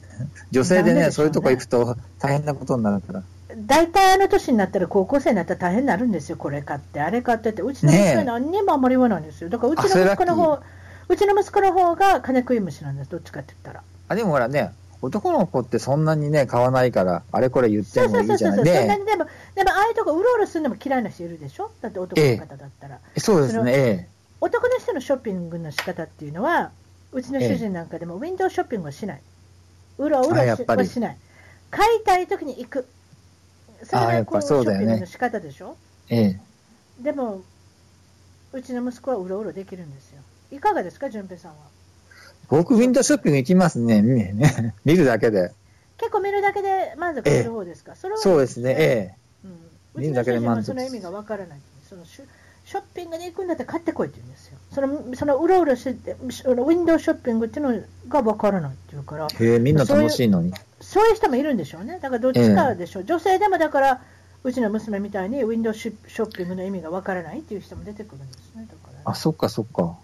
女性でね、ねそういうとこ行くと大変なことになるから。大体あの年になったら、高校生になったら大変になるんですよ、これ買って、あれ買ってって、うちの息子は何にもあんまり言わないんですよ。だからうちの息子の方、うちの息子の方が金食い虫なんです、どっちかって言ったら。あ、でもほらね、男の子ってそんなにね、買わないから、あれこれ言ってもいいじゃないですか。でも、でもああいうとこうろうろするのも嫌いな人いるでしょ？だって男の方だったら。ええ、そうですね、ええ。男の人のショッピングの仕方っていうのは、うちの主人なんかでもウィンドウショッピングをしない。うろうろはしない。買いたいときに行く。それがこう、ショッピングの仕方でしょ？ええ。でも、うちの息子はうろうろできるんですよ。いかがですか、淳平さんは？僕、ウィンドウショッピング行きますね。ね 見るだけで。結構見るだけで満足する方ですか、それはそうですね、ええ。うん、見るだけで満足その意味がわからない。そのショッピングに行くんだったら買ってこいって言うんですよ。その、そのうろうろしてて、ウィンドウショッピングっていうのがわからないっていうから。へえ、みんな楽しいのにそういう人もいるんでしょうね。だからどっちかでしょう。え女性でもだから、うちの娘みたいにウィンドウショッピングの意味がわからないっていう人も出てくるんですね。だから、ね、あ、そっかそっか。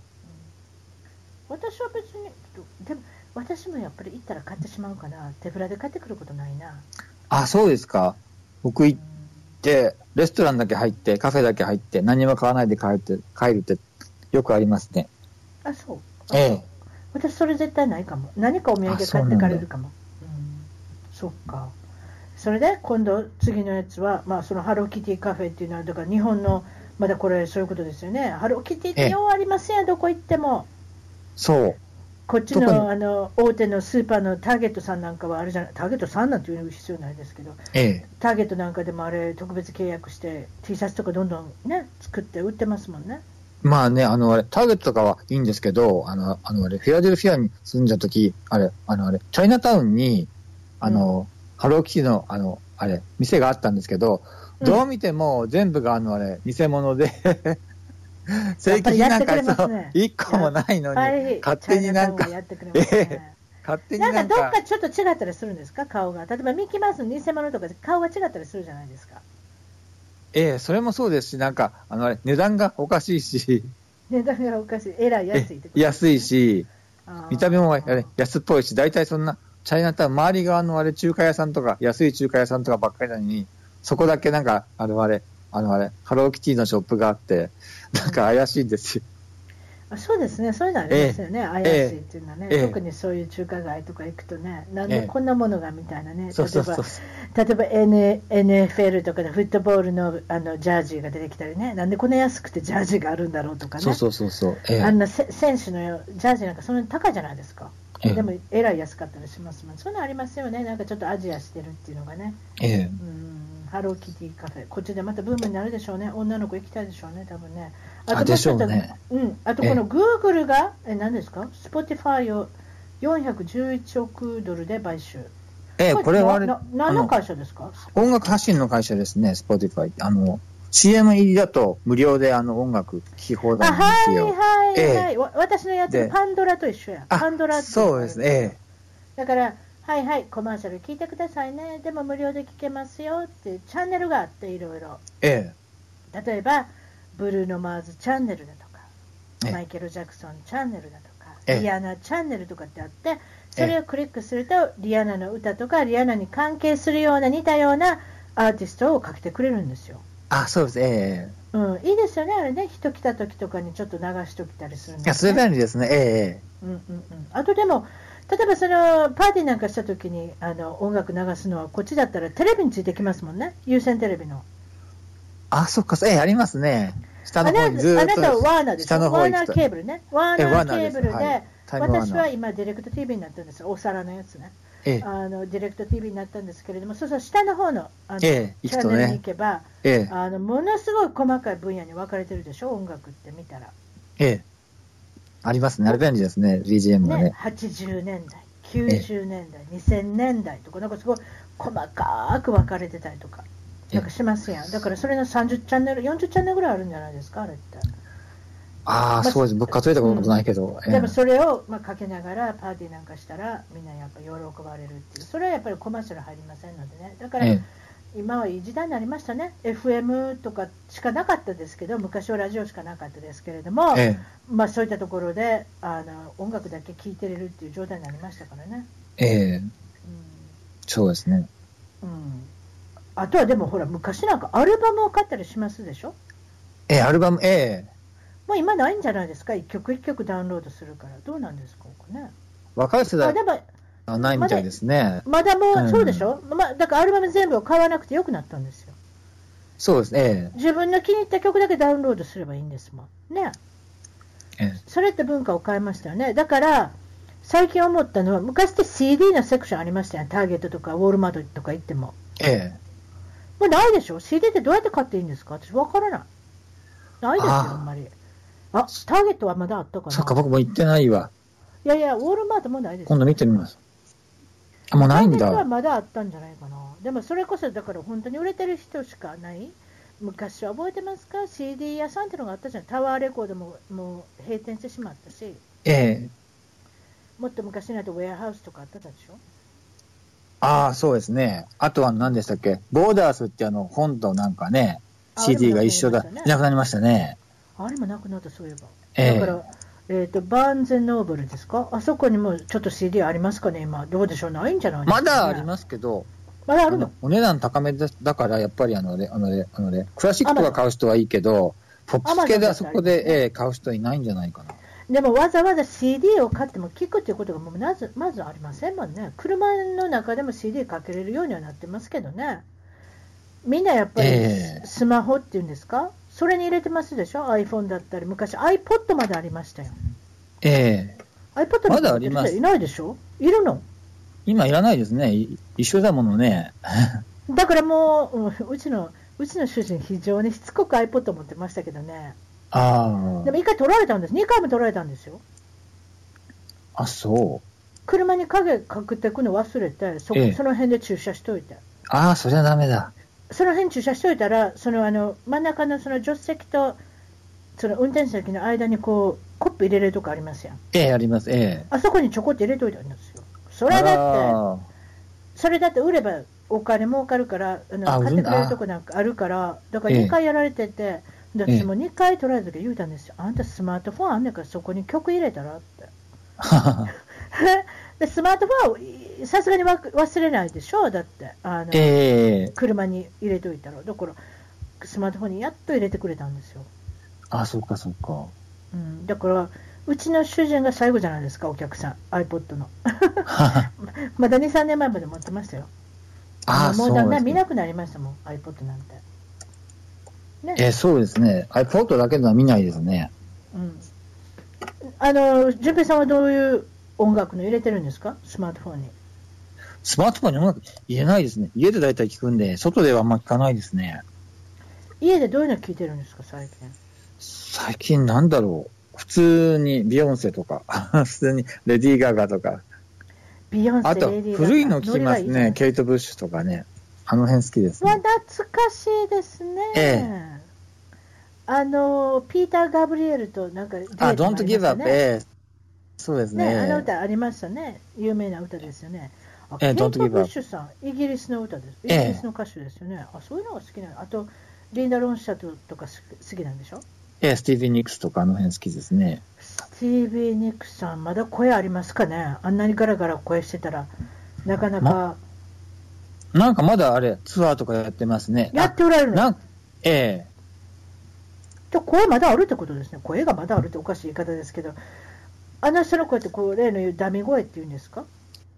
うん、私は別に、でも、私もやっぱり行ったら買ってしまうかな。手ぶらで買ってくることないな。あ、そうですか。僕行って、レストランだけ入って、カフェだけ入って、何も買わないで帰って帰るってよくありますね。あ、そう。ええ。私それ絶対ないかも。何かお土産買ってかれるかも。うん。そっか。それで今度次のやつは、まあそのハローキティカフェっていうのは、だから日本の、まだこれそういうことですよね。ハローキティってようありませんよ、どこ行っても。そう。こっちのあの大手のスーパーのターゲットさんなんかはあれじゃない、ターゲットさんなんていう必要ないですけど、ええ、ターゲットなんかでもあれ、特別契約して、T シャツとかどんどんね、作って売ってますもんね。まあね、あの、あれ、ターゲットとかはいいんですけど、あの、あの、あれ、フィアデルフィアに住んだ時、あれ、あの、あれ、チャイナタウンに、あの、ハローキティの、あの、あれ、店があったんですけど、うんどう見ても全部があの、あれ、偽物で、正規品なんかそうね、一個もないのに、勝手になんか勝手にななんんかかどっか、ちょっと違ったりするんですか、顔が。例えばミッキーマウスの偽物とかで顔が違ったりするじゃないですか。ええ、それもそうですし、なんか、あの、値段がおかしいし、値段がおかしい。えらい安いってことえ安い。し、見た目もあれ安っぽいし、大体そんな、チャイナタウン、周り側のあれ、中華屋さんとか、安い中華屋さんとかばっかりなのに、そこだけなんか、あのあれ、あのあれ、ハローキティのショップがあって、なんか怪しいんですよ。あそうですね、そういうのありますよね、怪しいっていうのはね、ええ。特にそういう中華街とか行くとね、なんでこんなものがみたいなね、えば例えば、N、NFL とかでフットボールのあのジャージーが出てきたりね、なんでこんな安くてジャージーがあるんだろうとかね、そうそうそうそう。ええ。あんなせ選手のジャージーなんかそんなに高いじゃないですか。ええ。でも、えらい安かったりしますもん。そういうのありますよね。なんかちょっとアジアしてるっていうのがね。ええ。うん、ハローキティカフェ。こっちでまたブームになるでしょうね。女の子行きたいでしょうね、多分ね。あでしょうねもうん。あとこのグーグルが、え、何ですか ?Spotify を411億ドルで買収。ええこれはあれ、な何の会社ですか？音楽発信の会社ですね、スポティファイ。あの、CM 入りだと無料であの音楽聴き放あ、題なんですはいよ。はいはい。えわ私のやつでパンドラと一緒や。あパンドラそうですね。えだから、はいはい、コマーシャル聞いてくださいね、でも無料で聞けますよってチャンネルがあって、いろいろ。ええ。例えば、ブルーノ・マーズチャンネルだとか、ええ。マイケル・ジャクソンチャンネルだとか、ええ。リアナチャンネルとかってあって、それをクリックすると、リアナの歌とか、リアナに関係するような、似たようなアーティストをかけてくれるんですよ。あ、そうです。ええうん、いいですよね、あれね、人来た時とかにちょっと流しておきたりするんいや、それ便利ですね。ええ。うんうんうん、あとでも、例えばそのパーティーなんかしたときにあの音楽流すのは、こっちだったらテレビについてきますもんね、有線テレビの。あ、そっか、ええありますね。下のあな方にずあなたはと。ワーナーでしょ、下の方ワーナーケーブルね、ワーえナーケワーブルで、私は今、ディレクト TV になったんですよ、お皿のやつね。ええ。あのディレクト TV になったんですけれども、そうそう、下の方のあの、ええチャンネルに行けば、ええ。あの、ものすごい細かい分野に分かれてるでしょ、音楽って見たら。ええありますね。あれ便利ですね。BGM がねね。、80年代、90年代、2000年代とか、なんかすごい細かく分かれてたりとか、なんかしますやん。だからそれの30チャンネル、40チャンネルぐらいあるんじゃないですか、あれって。ああ、まあそうです。僕数えたことないけど。ええでもそれをまあかけながらパーティーなんかしたら、みんなやっぱ喜ばれるっていう、それはやっぱりコマーシャル入りませんのでね。だから、え今はいい時代になりましたね、FM とかしかなかったですけど、昔はラジオしかなかったですけれども、ええ。まあ、そういったところであの音楽だけ聴いてれるっていう状態になりましたからね。ええ。えうん。そうですね。うん、あとはでもほら、昔なんかアルバムを買ったりしますでしょ？ええアルバム、ええ。もう今ないんじゃないですか、一曲一曲ダウンロードするから、どうなんですか、ね。若い世代。あでもはないみたいですね。まだもうそうでしょ、まあ、だからアルバム全部を買わなくてよくなったんですよ。そうですね。え自分の気に入った曲だけダウンロードすればいいんですもん。ね。ええそれって文化を変えましたよね。だから、最近思ったのは、昔って CD のセクションありましたよね。ターゲットとかウォールマートとか行っても。ええもうないでしょ ?CD ってどうやって買っていいんですか？私わからない。ないですよ、あんまり。あ、ターゲットはまだあったかな？そっか、僕も行ってないわ。いやいや、ウォールマートもないです今度見てみます。あ、もうないんターゲットはだ。まだあったんじゃないかな。でもそれこそ、だから本当に売れてる人しかない。昔は覚えてますか ?CD 屋さんってのがあったじゃん。タワーレコードももう閉店してしまったし、ええもっと昔になるとウェアハウスとかあったでしょ？ああ、そうですね。あとは何でしたっけ？ボーダースってあの、本となんかね、あ CD が一緒だ。なくなりましたね。あれもなくなった、そういえば。ええだから、えっ、と、バーンズノーブルですか？あそこにもちょっと CD ありますかね、今。どうでしょう？ないんじゃないですか、まだありす。ますけど、まだあるの？お値段高めだだから、やっぱりあのね、あのね、あのね、クラシックとか買う人はいいけど、ポップス系であそこで、ええ買う人いないんじゃないかな。でもわざわざ CD を買っても聞くっていうことがもうまずまずありませんもんね。車の中でも CD かけれるようにはなってますけどね。みんなやっぱりええスマホっていうんですか、それに入れてますでしょ ?iPhone だったり、昔 iPod までありましたよ。ええ iPod まだありますいないでしょ？いるの？今いらないですね。い一緒だものね。だからもう、うちの、うちの主人非常にしつこく iPod 持ってましたけどね。あでも1回取られたんです、2回も取られたんですよ。あ。あ、そう。車に影かけてくの忘れて、そ,、ええその辺で駐車しといて。ああ、そりゃダメだ。その辺駐車しといたら、そのあの真ん中のその助手席とその運転席の間にこうコップ入れれるとこありますやん。ええ、あります。ええ。あそこにちょこって入れといたんですよ。それだって、あそれだって売ればお金儲かるから、あのあ買ってくれ売るるとこなんかあるから、だからええ2回やられてて、でええ私も2回取られた時言うたんですよ。あんたスマートフォンあんねんからそこに曲入れたらって。あ。でスマートフォンはさすがにわ忘れないでしょ、だって。あのええ。車に入れといたら、だからスマートフォンにやっと入れてくれたんですよ。あ、そうか、そうか。うん、だから、うちの主人が最後じゃないですか、お客さん、iPod の。まだ2、3年前まで持ってましたよ。ああ、もそう。だんだん見なくなりましたもん、iPod なんて。ね、ええ、そうですね。iPod だけでは見ないですね。うん。あの、淳平さんはどういう音楽の入れてるんですか、スマートフォンに。スマートフォンに音楽入れないですね。家で大体聞くんで、外ではあんま聞かないですね。家でどういうの聞いてるんですか、最近。最近なんだろう。普通にビヨンセとか、普通にレディー・ガガとか、ビヨンセ、あと古いの聞きますノリがいいケイト・ブッシュとかね。あの辺好きですわね。懐かしいですね。えあの、ピーター・ガブリエルとなんかデュエットもあ、りま Don't した Give Up、ねええそうですね、あのね。歌ありましたね。有名な歌ですよね。ケイト・ブッシュさん、イギリスの歌です。イええギリスの歌手ですよね。あ、そういうのが好きなの。あと、リンダ・ロンシャトとか好き好きなんでしょ？ええスティービー・ニックスとかあの辺好きですね。スティービー・ニックさん、まだ声ありますかね？あんなにガラガラ声してたら、なかなかなんかまだあれ、ツアーとかやってますね。やっておられるの？あなんええじゃあ声まだあるってことですね。声がまだあるっておかしい言い方ですけど、あの人の声ってこう例の言うダミ声っていうんですか？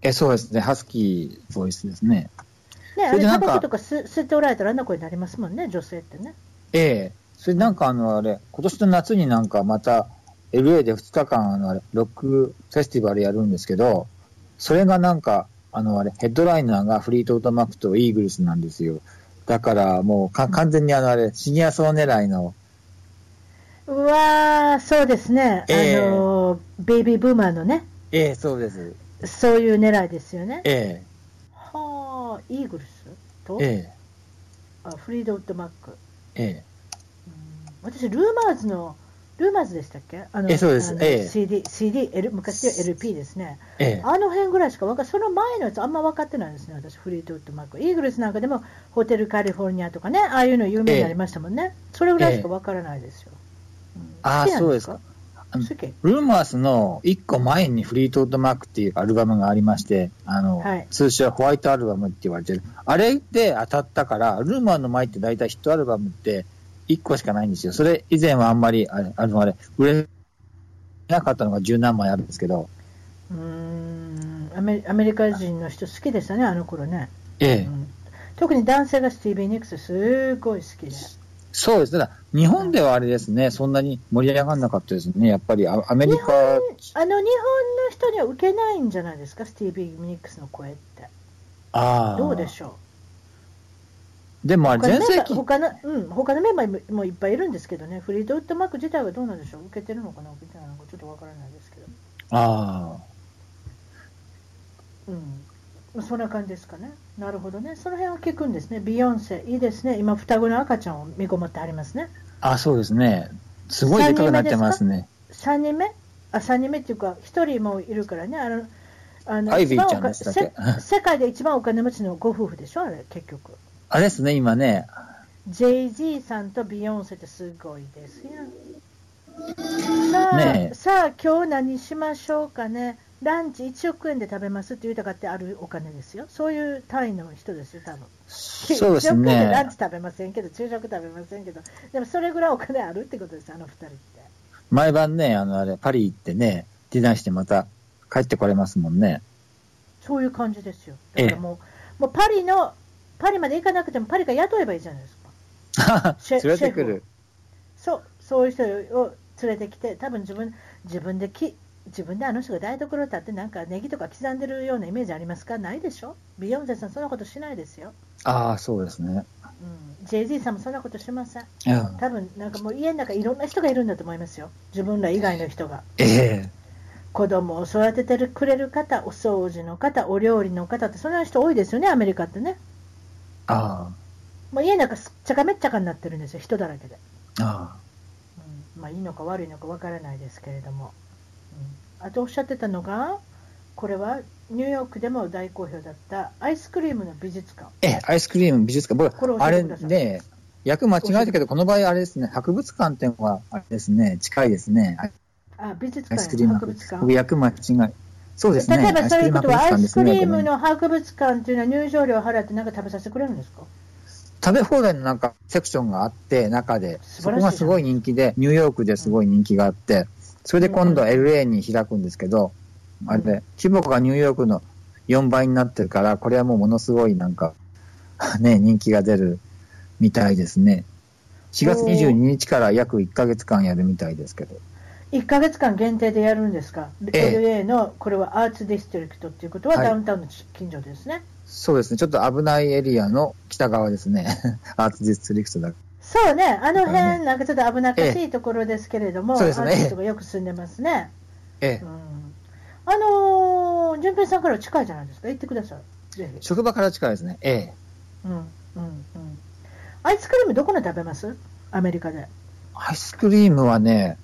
えそうですね。ハスキーボイスですね。ね、あれタバコとか吸吸っておられたらあんな声になりますもんね、女性ってね。ええそれなんかあのあれ、今年の夏になんかまた LA で2日間あのあれ、ロックフェスティバルやるんですけど、それがなんか、あのあれ、ヘッドライナーがフリートウッドマックとイーグルスなんですよ。だからもうか完全にあのあれ、シニア層狙いの、うわー、そうですね、ええあのベイビーブーマーのね、ええそうです。そういう狙いですよね。えはあ、イーグルスと、ええあフリードウッドマック。ええうん私、ルーマーズの、ルーマーズでしたっけ？あのええそうですあのええ CD、CD、L、昔では LP ですね。ええあの辺ぐらいしか分かその前のやつあんま分かってないですね、私、フリートウッドマック。イーグルスなんかでも、ホテルカリフォルニアとかね、ああいうの有名になりましたもんね。それぐらいしか分からないですよ。うんああそうですかルーマースの1個前にフリートウッドマークっていうアルバムがありまして、あの、はい通称ホワイトアルバムって言われてる。あれで当たったから、ルーマーの前って大体ヒットアルバムって1個しかないんですよ。それ以前はあんまり、あれ、あのあれ、売れなかったのが十何枚あるんですけど、うーんアメアメリカ人の人好きでしたね、あの頃ね。ええうん特に男性がスティービー・ニックスすごい好きで。そうです。ただ、日本ではあれですね、そんなに盛り上がらなかったですね。やっぱりアアメリカ、日本あの日本の人には受けないんじゃないですか、スティービー・ニックスの声って。ああ。どうでしょでもあうれ、全盛期、他のメンバー他の、うん、他のメンバーもいっぱいいるんですけどね、フリードウッドマーク自体はどうなんでしょう、受けてるのかな、受けてないのか、ちょっとわからないですけど。ああ。うんまあそんな感じですかね。なるほどね。その辺は聞くんですね。ビヨンセ、いいですね。今、双子の赤ちゃんを見ごもってありますね。あ、そうですね。すごいでかくなってますね。3人目あ、3人目っていうか、1人もいるからね。あの、あのアイビーちゃんでしたっけせ世界で一番お金持ちのご夫婦でしょ、あれ、結局。あれですね、今ね。JG さんとビヨンセってすごいですよ。さあ、ねえさあ今日何しましょうかね。ランチ1億円で食べますって言うたかってあるお金ですよ。そういう単位の人ですよ、多分。そうです1億円でランねチ。食べませんけど、昼食食べませんけど、でもそれぐらいお金あるってことです、あの2人って。毎晩ね、あの、あれ、パリ行ってね、ディナーしてまた帰ってこれますもんね。そういう感じですよ。だからもう、もうパリの、パリまで行かなくてもパリが雇えばいいじゃないですか。シェ連れてくる。そう、そういう人を連れてきて、多分自分自分でき自分であの人が台所立ってなんかネギとか刻んでるようなイメージありますか？ないでしょ？ビヨンセさんそんなことしないですよ。ああ、そうですね。うん、JZ さんもそんなことしません？うん多分なんかもう家の中いろんな人がいるんだと思いますよ。自分ら以外の人が。ええ子供を育ててくれる方、お掃除の方、お料理の方って、そんな人多いですよね、アメリカってね。あもう家の中すっちゃかめっちゃかになってるんですよ、人だらけで。あ、あうん、まあいいのか悪いのかわからないですけれども。うん、あとおっしゃってたのが、これはニューヨークでも大好評だったアイスクリームの美術館。ええ、アイスクリーム美術館。僕、あれね、役間違えたけど、この場合あれですね、博物館っていうのは、あれですね、近いですね。あ、美術アイスクリーム博物館。館博物館僕、。役間違い。そうですね。例えばそういうことは、アイスクリームの。の博物館っていうのは入場料を払ってなんか食べさせてくれるんですか？食べ放題のなんかセクションがあって、中で、そこがすごい人気で、ニューヨークですごい人気があって、それで今度は LA に開くんですけど、んあれで、規模がニューヨークの4倍になってるから、これはもうものすごいなんか、ね、人気が出るみたいですね。4月22日から約1ヶ月間やるみたいですけど。1ヶ月間限定でやるんですか、ええ LA のこれはアーツディストリクトっていうことははいダウンタウンの近所ですね。そうですね。ちょっと危ないエリアの北側ですね。アーツディストリクトだ。そうね、あの辺、なんかちょっと危なっかしいところですけれども、そうですねアーティストがよく住んでますね。ええうん、あのー、淳平さんから近いじゃないですか、行ってください。ぜひ。職場から近いですね。ええ。うんうんうん。アイスクリームどこの食べます？アメリカで。アイスクリームはね、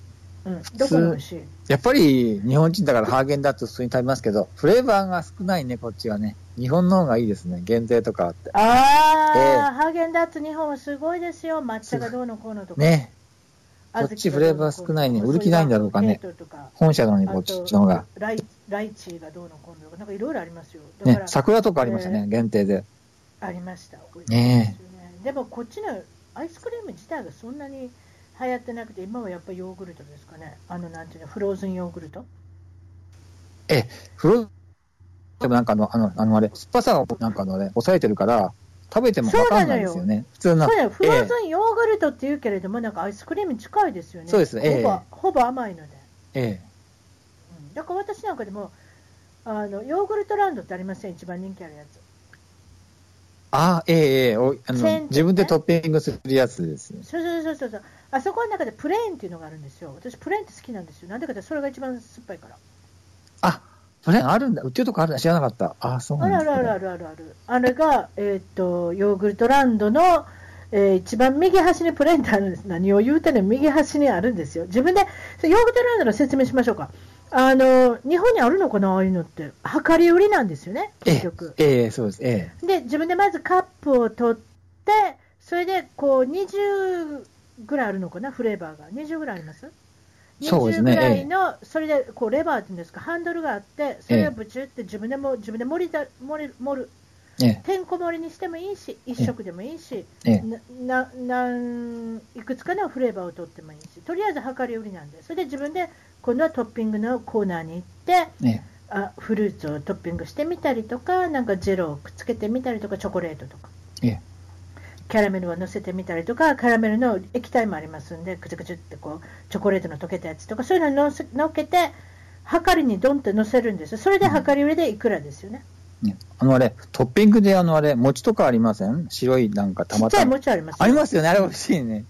うん、通どこの美味しいやっぱり日本人だからハーゲンダッツ普通に食べますけど、フレーバーが少ないね、こっちはね。日本の方がいいですね。限定とかあって。あー、ええハーゲンダッツ日本はすごいですよ。抹茶がどうのこうのとか。ね。こっちフレーバー少ないね売る気ないんだろうかね本社なのにこっちの方が。ライライチがどうのこうのとか、なんかいろいろありますよ。ね、桜とかありましたね、限定で。ありました。ねでもこっちのアイスクリーム自体がそんなに流行ってなくて、今はやっぱりヨーグルトですかね。あの、なんていうの、フローズンヨーグルト？フロでもなんかあの、あの、あのあれ、酸っぱさをなんかあのね、抑えてるから、食べてもわかんないですよね。普通のそう。だよ、フローえズンヨーグルトって言うけれども、なんかアイスクリームに近いですよね。そうですええほぼほぼ甘いので。ええうんだから私なんかでも、あのヨーグルトランドってありません、一番人気あるやつ。ああ、ええええおあのね自分でトッピングするやつですね。そうそうそうそうそう、あそこの中でプレーンっていうのがあるんですよ。私、プレーンって好きなんですよ。なんでかって、それが一番酸っぱいから。あ、それあるんだ。売ってるとこあるんだ。知らなかった。ああ、そうあなんあるあるあるあるある。あれが、えーっと、ヨーグルトランドの、えー一番右端にプレーンってあるんです。何を言うてんの右端にあるんですよ。自分で、ヨーグルトランドの説明しましょうか。あの、日本にあるのかな、ああいうのって。量り売りなんですよね、え結局。え、ええ、そうです。えで、自分でまずカップを取って、それでこう20ぐらいあるのかな、フレーバーが。20ぐらいあります？20そうですね。ぐらいの、それでこうレバーっていうんですか、ハンドルがあって、それをぶちって自分でも自分で盛りだ盛る盛る、え、え。てんこ盛りにしてもいいし、一食でもいいし、え、え。なななんいくつかのフレーバーを取ってもいいし、とりあえず量り売りなんで、それで自分で今度はトッピングのコーナーに行って、え、え。あフルーツをトッピングしてみたりとか、なんかジェロをくっつけてみたりとか、チョコレートとか、え、えキャラメルを乗せてみたりとか、キャラメルの液体もありますんで、くちゅくちゅってこうチョコレートの溶けたやつとか、そういうのをのせ乗っけて、はかりにドンって乗せるんですよ。それで量り売りでいくらですよね。ねあのあれ、トッピングであのあれ、餅とかありません？白いなんかたちっちゃいまたま。餅ありますよありますよね。あれ美味しいね。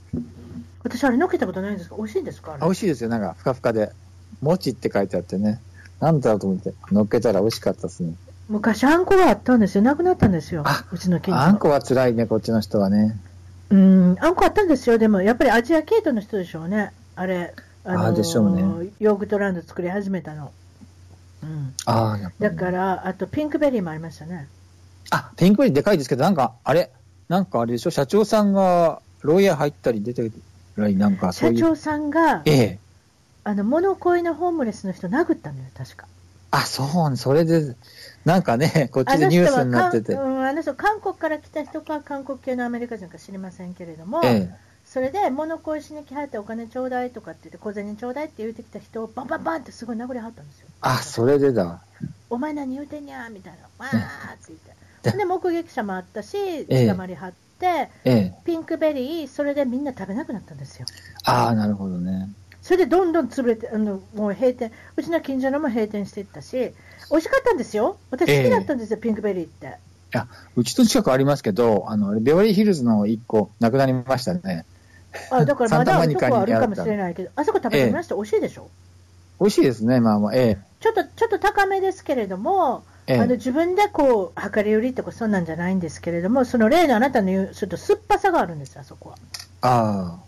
私、あれ乗っけたことないんですか美味しいんですか？あ美味しいですよ。なんか、ふかふかで。餅って書いてあってね。なんだろうと思って、乗っけたら美味しかったですね。昔、あんこがあったんですよ。なくなったんですよあ。うちの近所。あんこは辛いね、こっちの人はね。うん、あんこあったんですよ。でも、やっぱりアジア系統の人でしょうね。あれ、あのあでしょうねヨーグルトランド作り始めたの。うん。ああ、だり。から、あとピンクベリーもありましたね。あ、ピンクベリーでかいですけど、なんか、あれ、なんかあれでしょ？社長さんが、牢屋入ったり出てたり、なんかそういう。社長さんが、ええ。あの物乞いのホームレスの人殴ったのよ、確か。あ、そう、それで、なんかね、こっちでニュースになっててあの人うん、あの人韓国から来た人か韓国系のアメリカ人か知りませんけれども、ええ。それで物乞いしに来はってお金ちょうだいとかって言って小銭ちょうだいって言ってきた人をバンバンバンってすごい殴りはったんですよ。あ、それでだ。お前何言うてんやみたいな、わーって言でって。で、目撃者もあったし、え捕まりはって、ええ。ピンクベリー、それでみんな食べなくなったんですよ。ああ、なるほどね。それでどんどん潰れて、あのもう閉店、うちの近所のも閉店していったし、美味しかったんですよ。私好きだったんですよ、ピンクベリーって。や、うちの近くありますけど、あの、ベオリーヒルズの一個、なくなりましたね。あ、だからまだあるとこあるかもしれないけど、あそこ食べてました、美味しいでしょ？美味しいですね、まあまあ、えちょっと、ちょっと高めですけれども、えええあの自分でこう、量り売りとかそんなんじゃないんですけれども、その例のあなたの言う、ちょっと酸っぱさがあるんですよ、あそこは。あ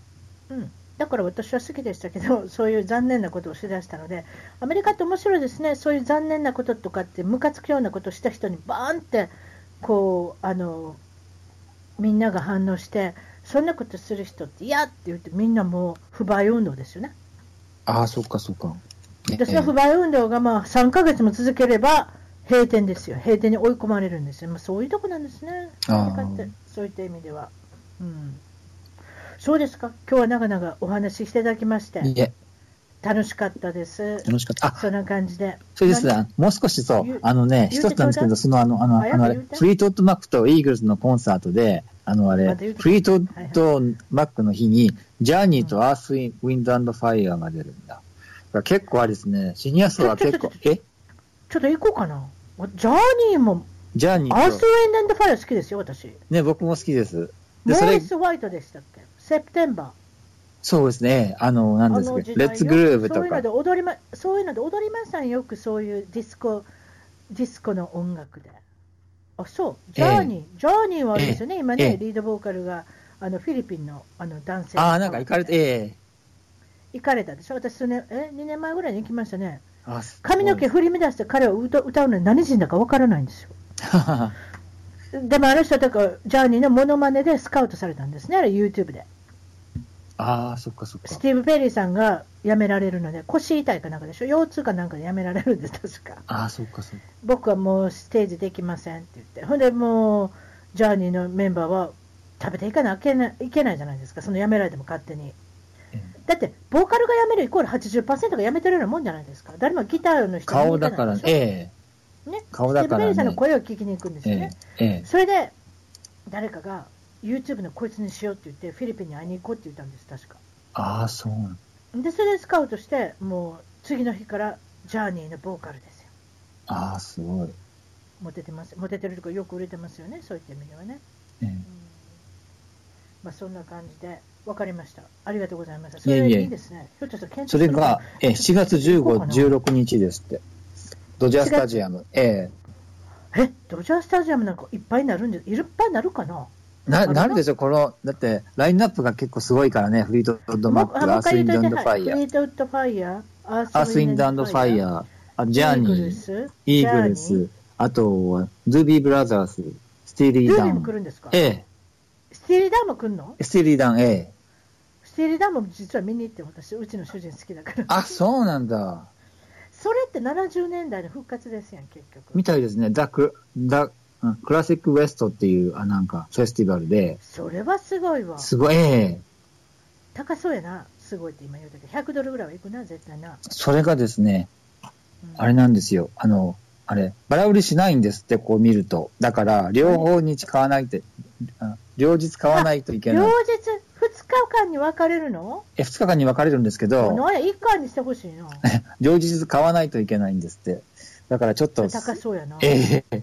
うん。だから私は好きでしたけど、そういう残念なことをしだしたので、アメリカって面白いですね、そういう残念なこととかって、ムカつくようなことをした人にバーンって、こう、あの、みんなが反応して、そんなことする人って嫌って言って、みんなもう不買運動ですよね。あ、ああ、そっかそっか。でその不買運動がまあ3ヶ月も続ければ閉店ですよ、閉店に追い込まれるんですよ、まあ、そういうとこなんですね、あーアメリカってそういった意味では。うん、そうですか、今日は長々お話ししていただきまして、いえ、楽しかったです、楽しかった。あ、そんな感じで。それです。もう少しそう。あのね、一つなんですけど、そのあの、あの、あのフリートウッドマックとイーグルスのコンサートで、あのあれ、フリートウッドマックの日に、ジャーニーとアースウィンウィンドファイヤーが出るんだ。結構あれですね、シニア層は結構ちょ、え？ちょっと行こうかな、ジャーニーも、ジャーニアースウーと、ェンドファイア好きですよ、私。ね、僕も好きです。モで、それーリ、ス・ホワイトでしたっけ、セプテンバー。そうですね、あの、なんあですか、の時代レッツグルーブとか。そういうので、踊りま、そういうので踊りましたんよ。くそういうディスコ、ディスコの音楽で。あ、そう、ジャーニー、ジャーニーはあれですよね、今ね、ええ。リードボーカルがあのフィリピンのあの男性ああ、なんか行かれて、ええ。行かれたでしょ、私数年、え、2年前ぐらいに行きましたね。髪の毛振り乱して彼は歌歌うのに何人だかわからないんですよ。でもあの人はだからジャーニーのモノマネでスカウトされたんですね、あれ YouTube で。ああ、そっかそっか。スティーブ・ペリーさんが辞められるので、腰痛いかなんかでしょ、腰痛かなんかで辞められるんです、確か。ああ、そっかそっか。僕はもうステージできませんって言って、ほんでもう、ジャーニーのメンバーは食べていかなきゃいけないいけないじゃないですか、その辞められても勝手に。えだって、ボーカルが辞めるイコール80%が辞めてるようなもんじゃないですか、誰もギターの人顔だから、ないでしょ？ええ。ね、顔だからね。スティーブ・ペリーさんの声を聞きに行くんですえよね。え。ええ。それで、誰かが YouTube のこいつにしようって言って、フィリピンに会いに行こうって言ったんです、確か。ああ、そうで、それでスカウトして、もう次の日からジャーニーのボーカルですよ。ああ、すごい。モテてます。モテてるとかよく売れてますよね、そういった意味ではね。ええうんまあ、そんな感じで、分かりました。ありがとうございました。それいえいですね。ひょっとしたら検討それが、ええ7月15、16 16日ですって。ドジャースタジアム。ええ、ドジャースタジアムなんかいっぱいになるんで、いっぱいになるかな？えな、なるでしょ、この、だって、ラインナップが結構すごいからね、フリートウッドマック、もうアースウィンドファイヤー、フリートウッドファイヤー、アアースウィンドファイヤー、あジャーニー、ー、イーグルス、あとは、ドゥービーブラザース、スティーリーダン。んですか？えスティーリーダンも来るの？え、スティーリーダン、ええ。スティーリーダンも実は見に行って私、うちの主人好きだから。あ、そうなんだ。それって70年代の復活ですやん、結局。みたいですね。ダク、ダ、うんクラシックウエストっていう、あ、なんか、フェスティバルで、それはすごいわ。すごい、ええ高そうやな、すごいって今言うたけど、100ドルぐらいはいくな、絶対な。それがですね、うんあれなんですよ。あの、あれ、バラ売りしないんですって、こう見ると。だから、両方日買わないと、あ両日買わないといけ両ない。日2日間に分かれるの？え、2日間に分かれるんですけど、なんや、1回にしてほしいな。両日買わないといけないんですって。だからちょっと高そうやな。ええ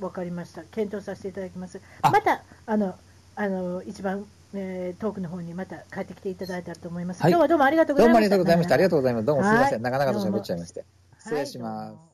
ん、わかりました。検討させていただきます。あまた、あの、あの、一番、えー、遠くの方にまた帰ってきていただいたらと思います。はい今日はどうもありがとうごどうもあざいました。りがとうございました。ありがとうございます。どうもすいません。はいなかなかと喋っちゃいまして。はい失礼しますどうも。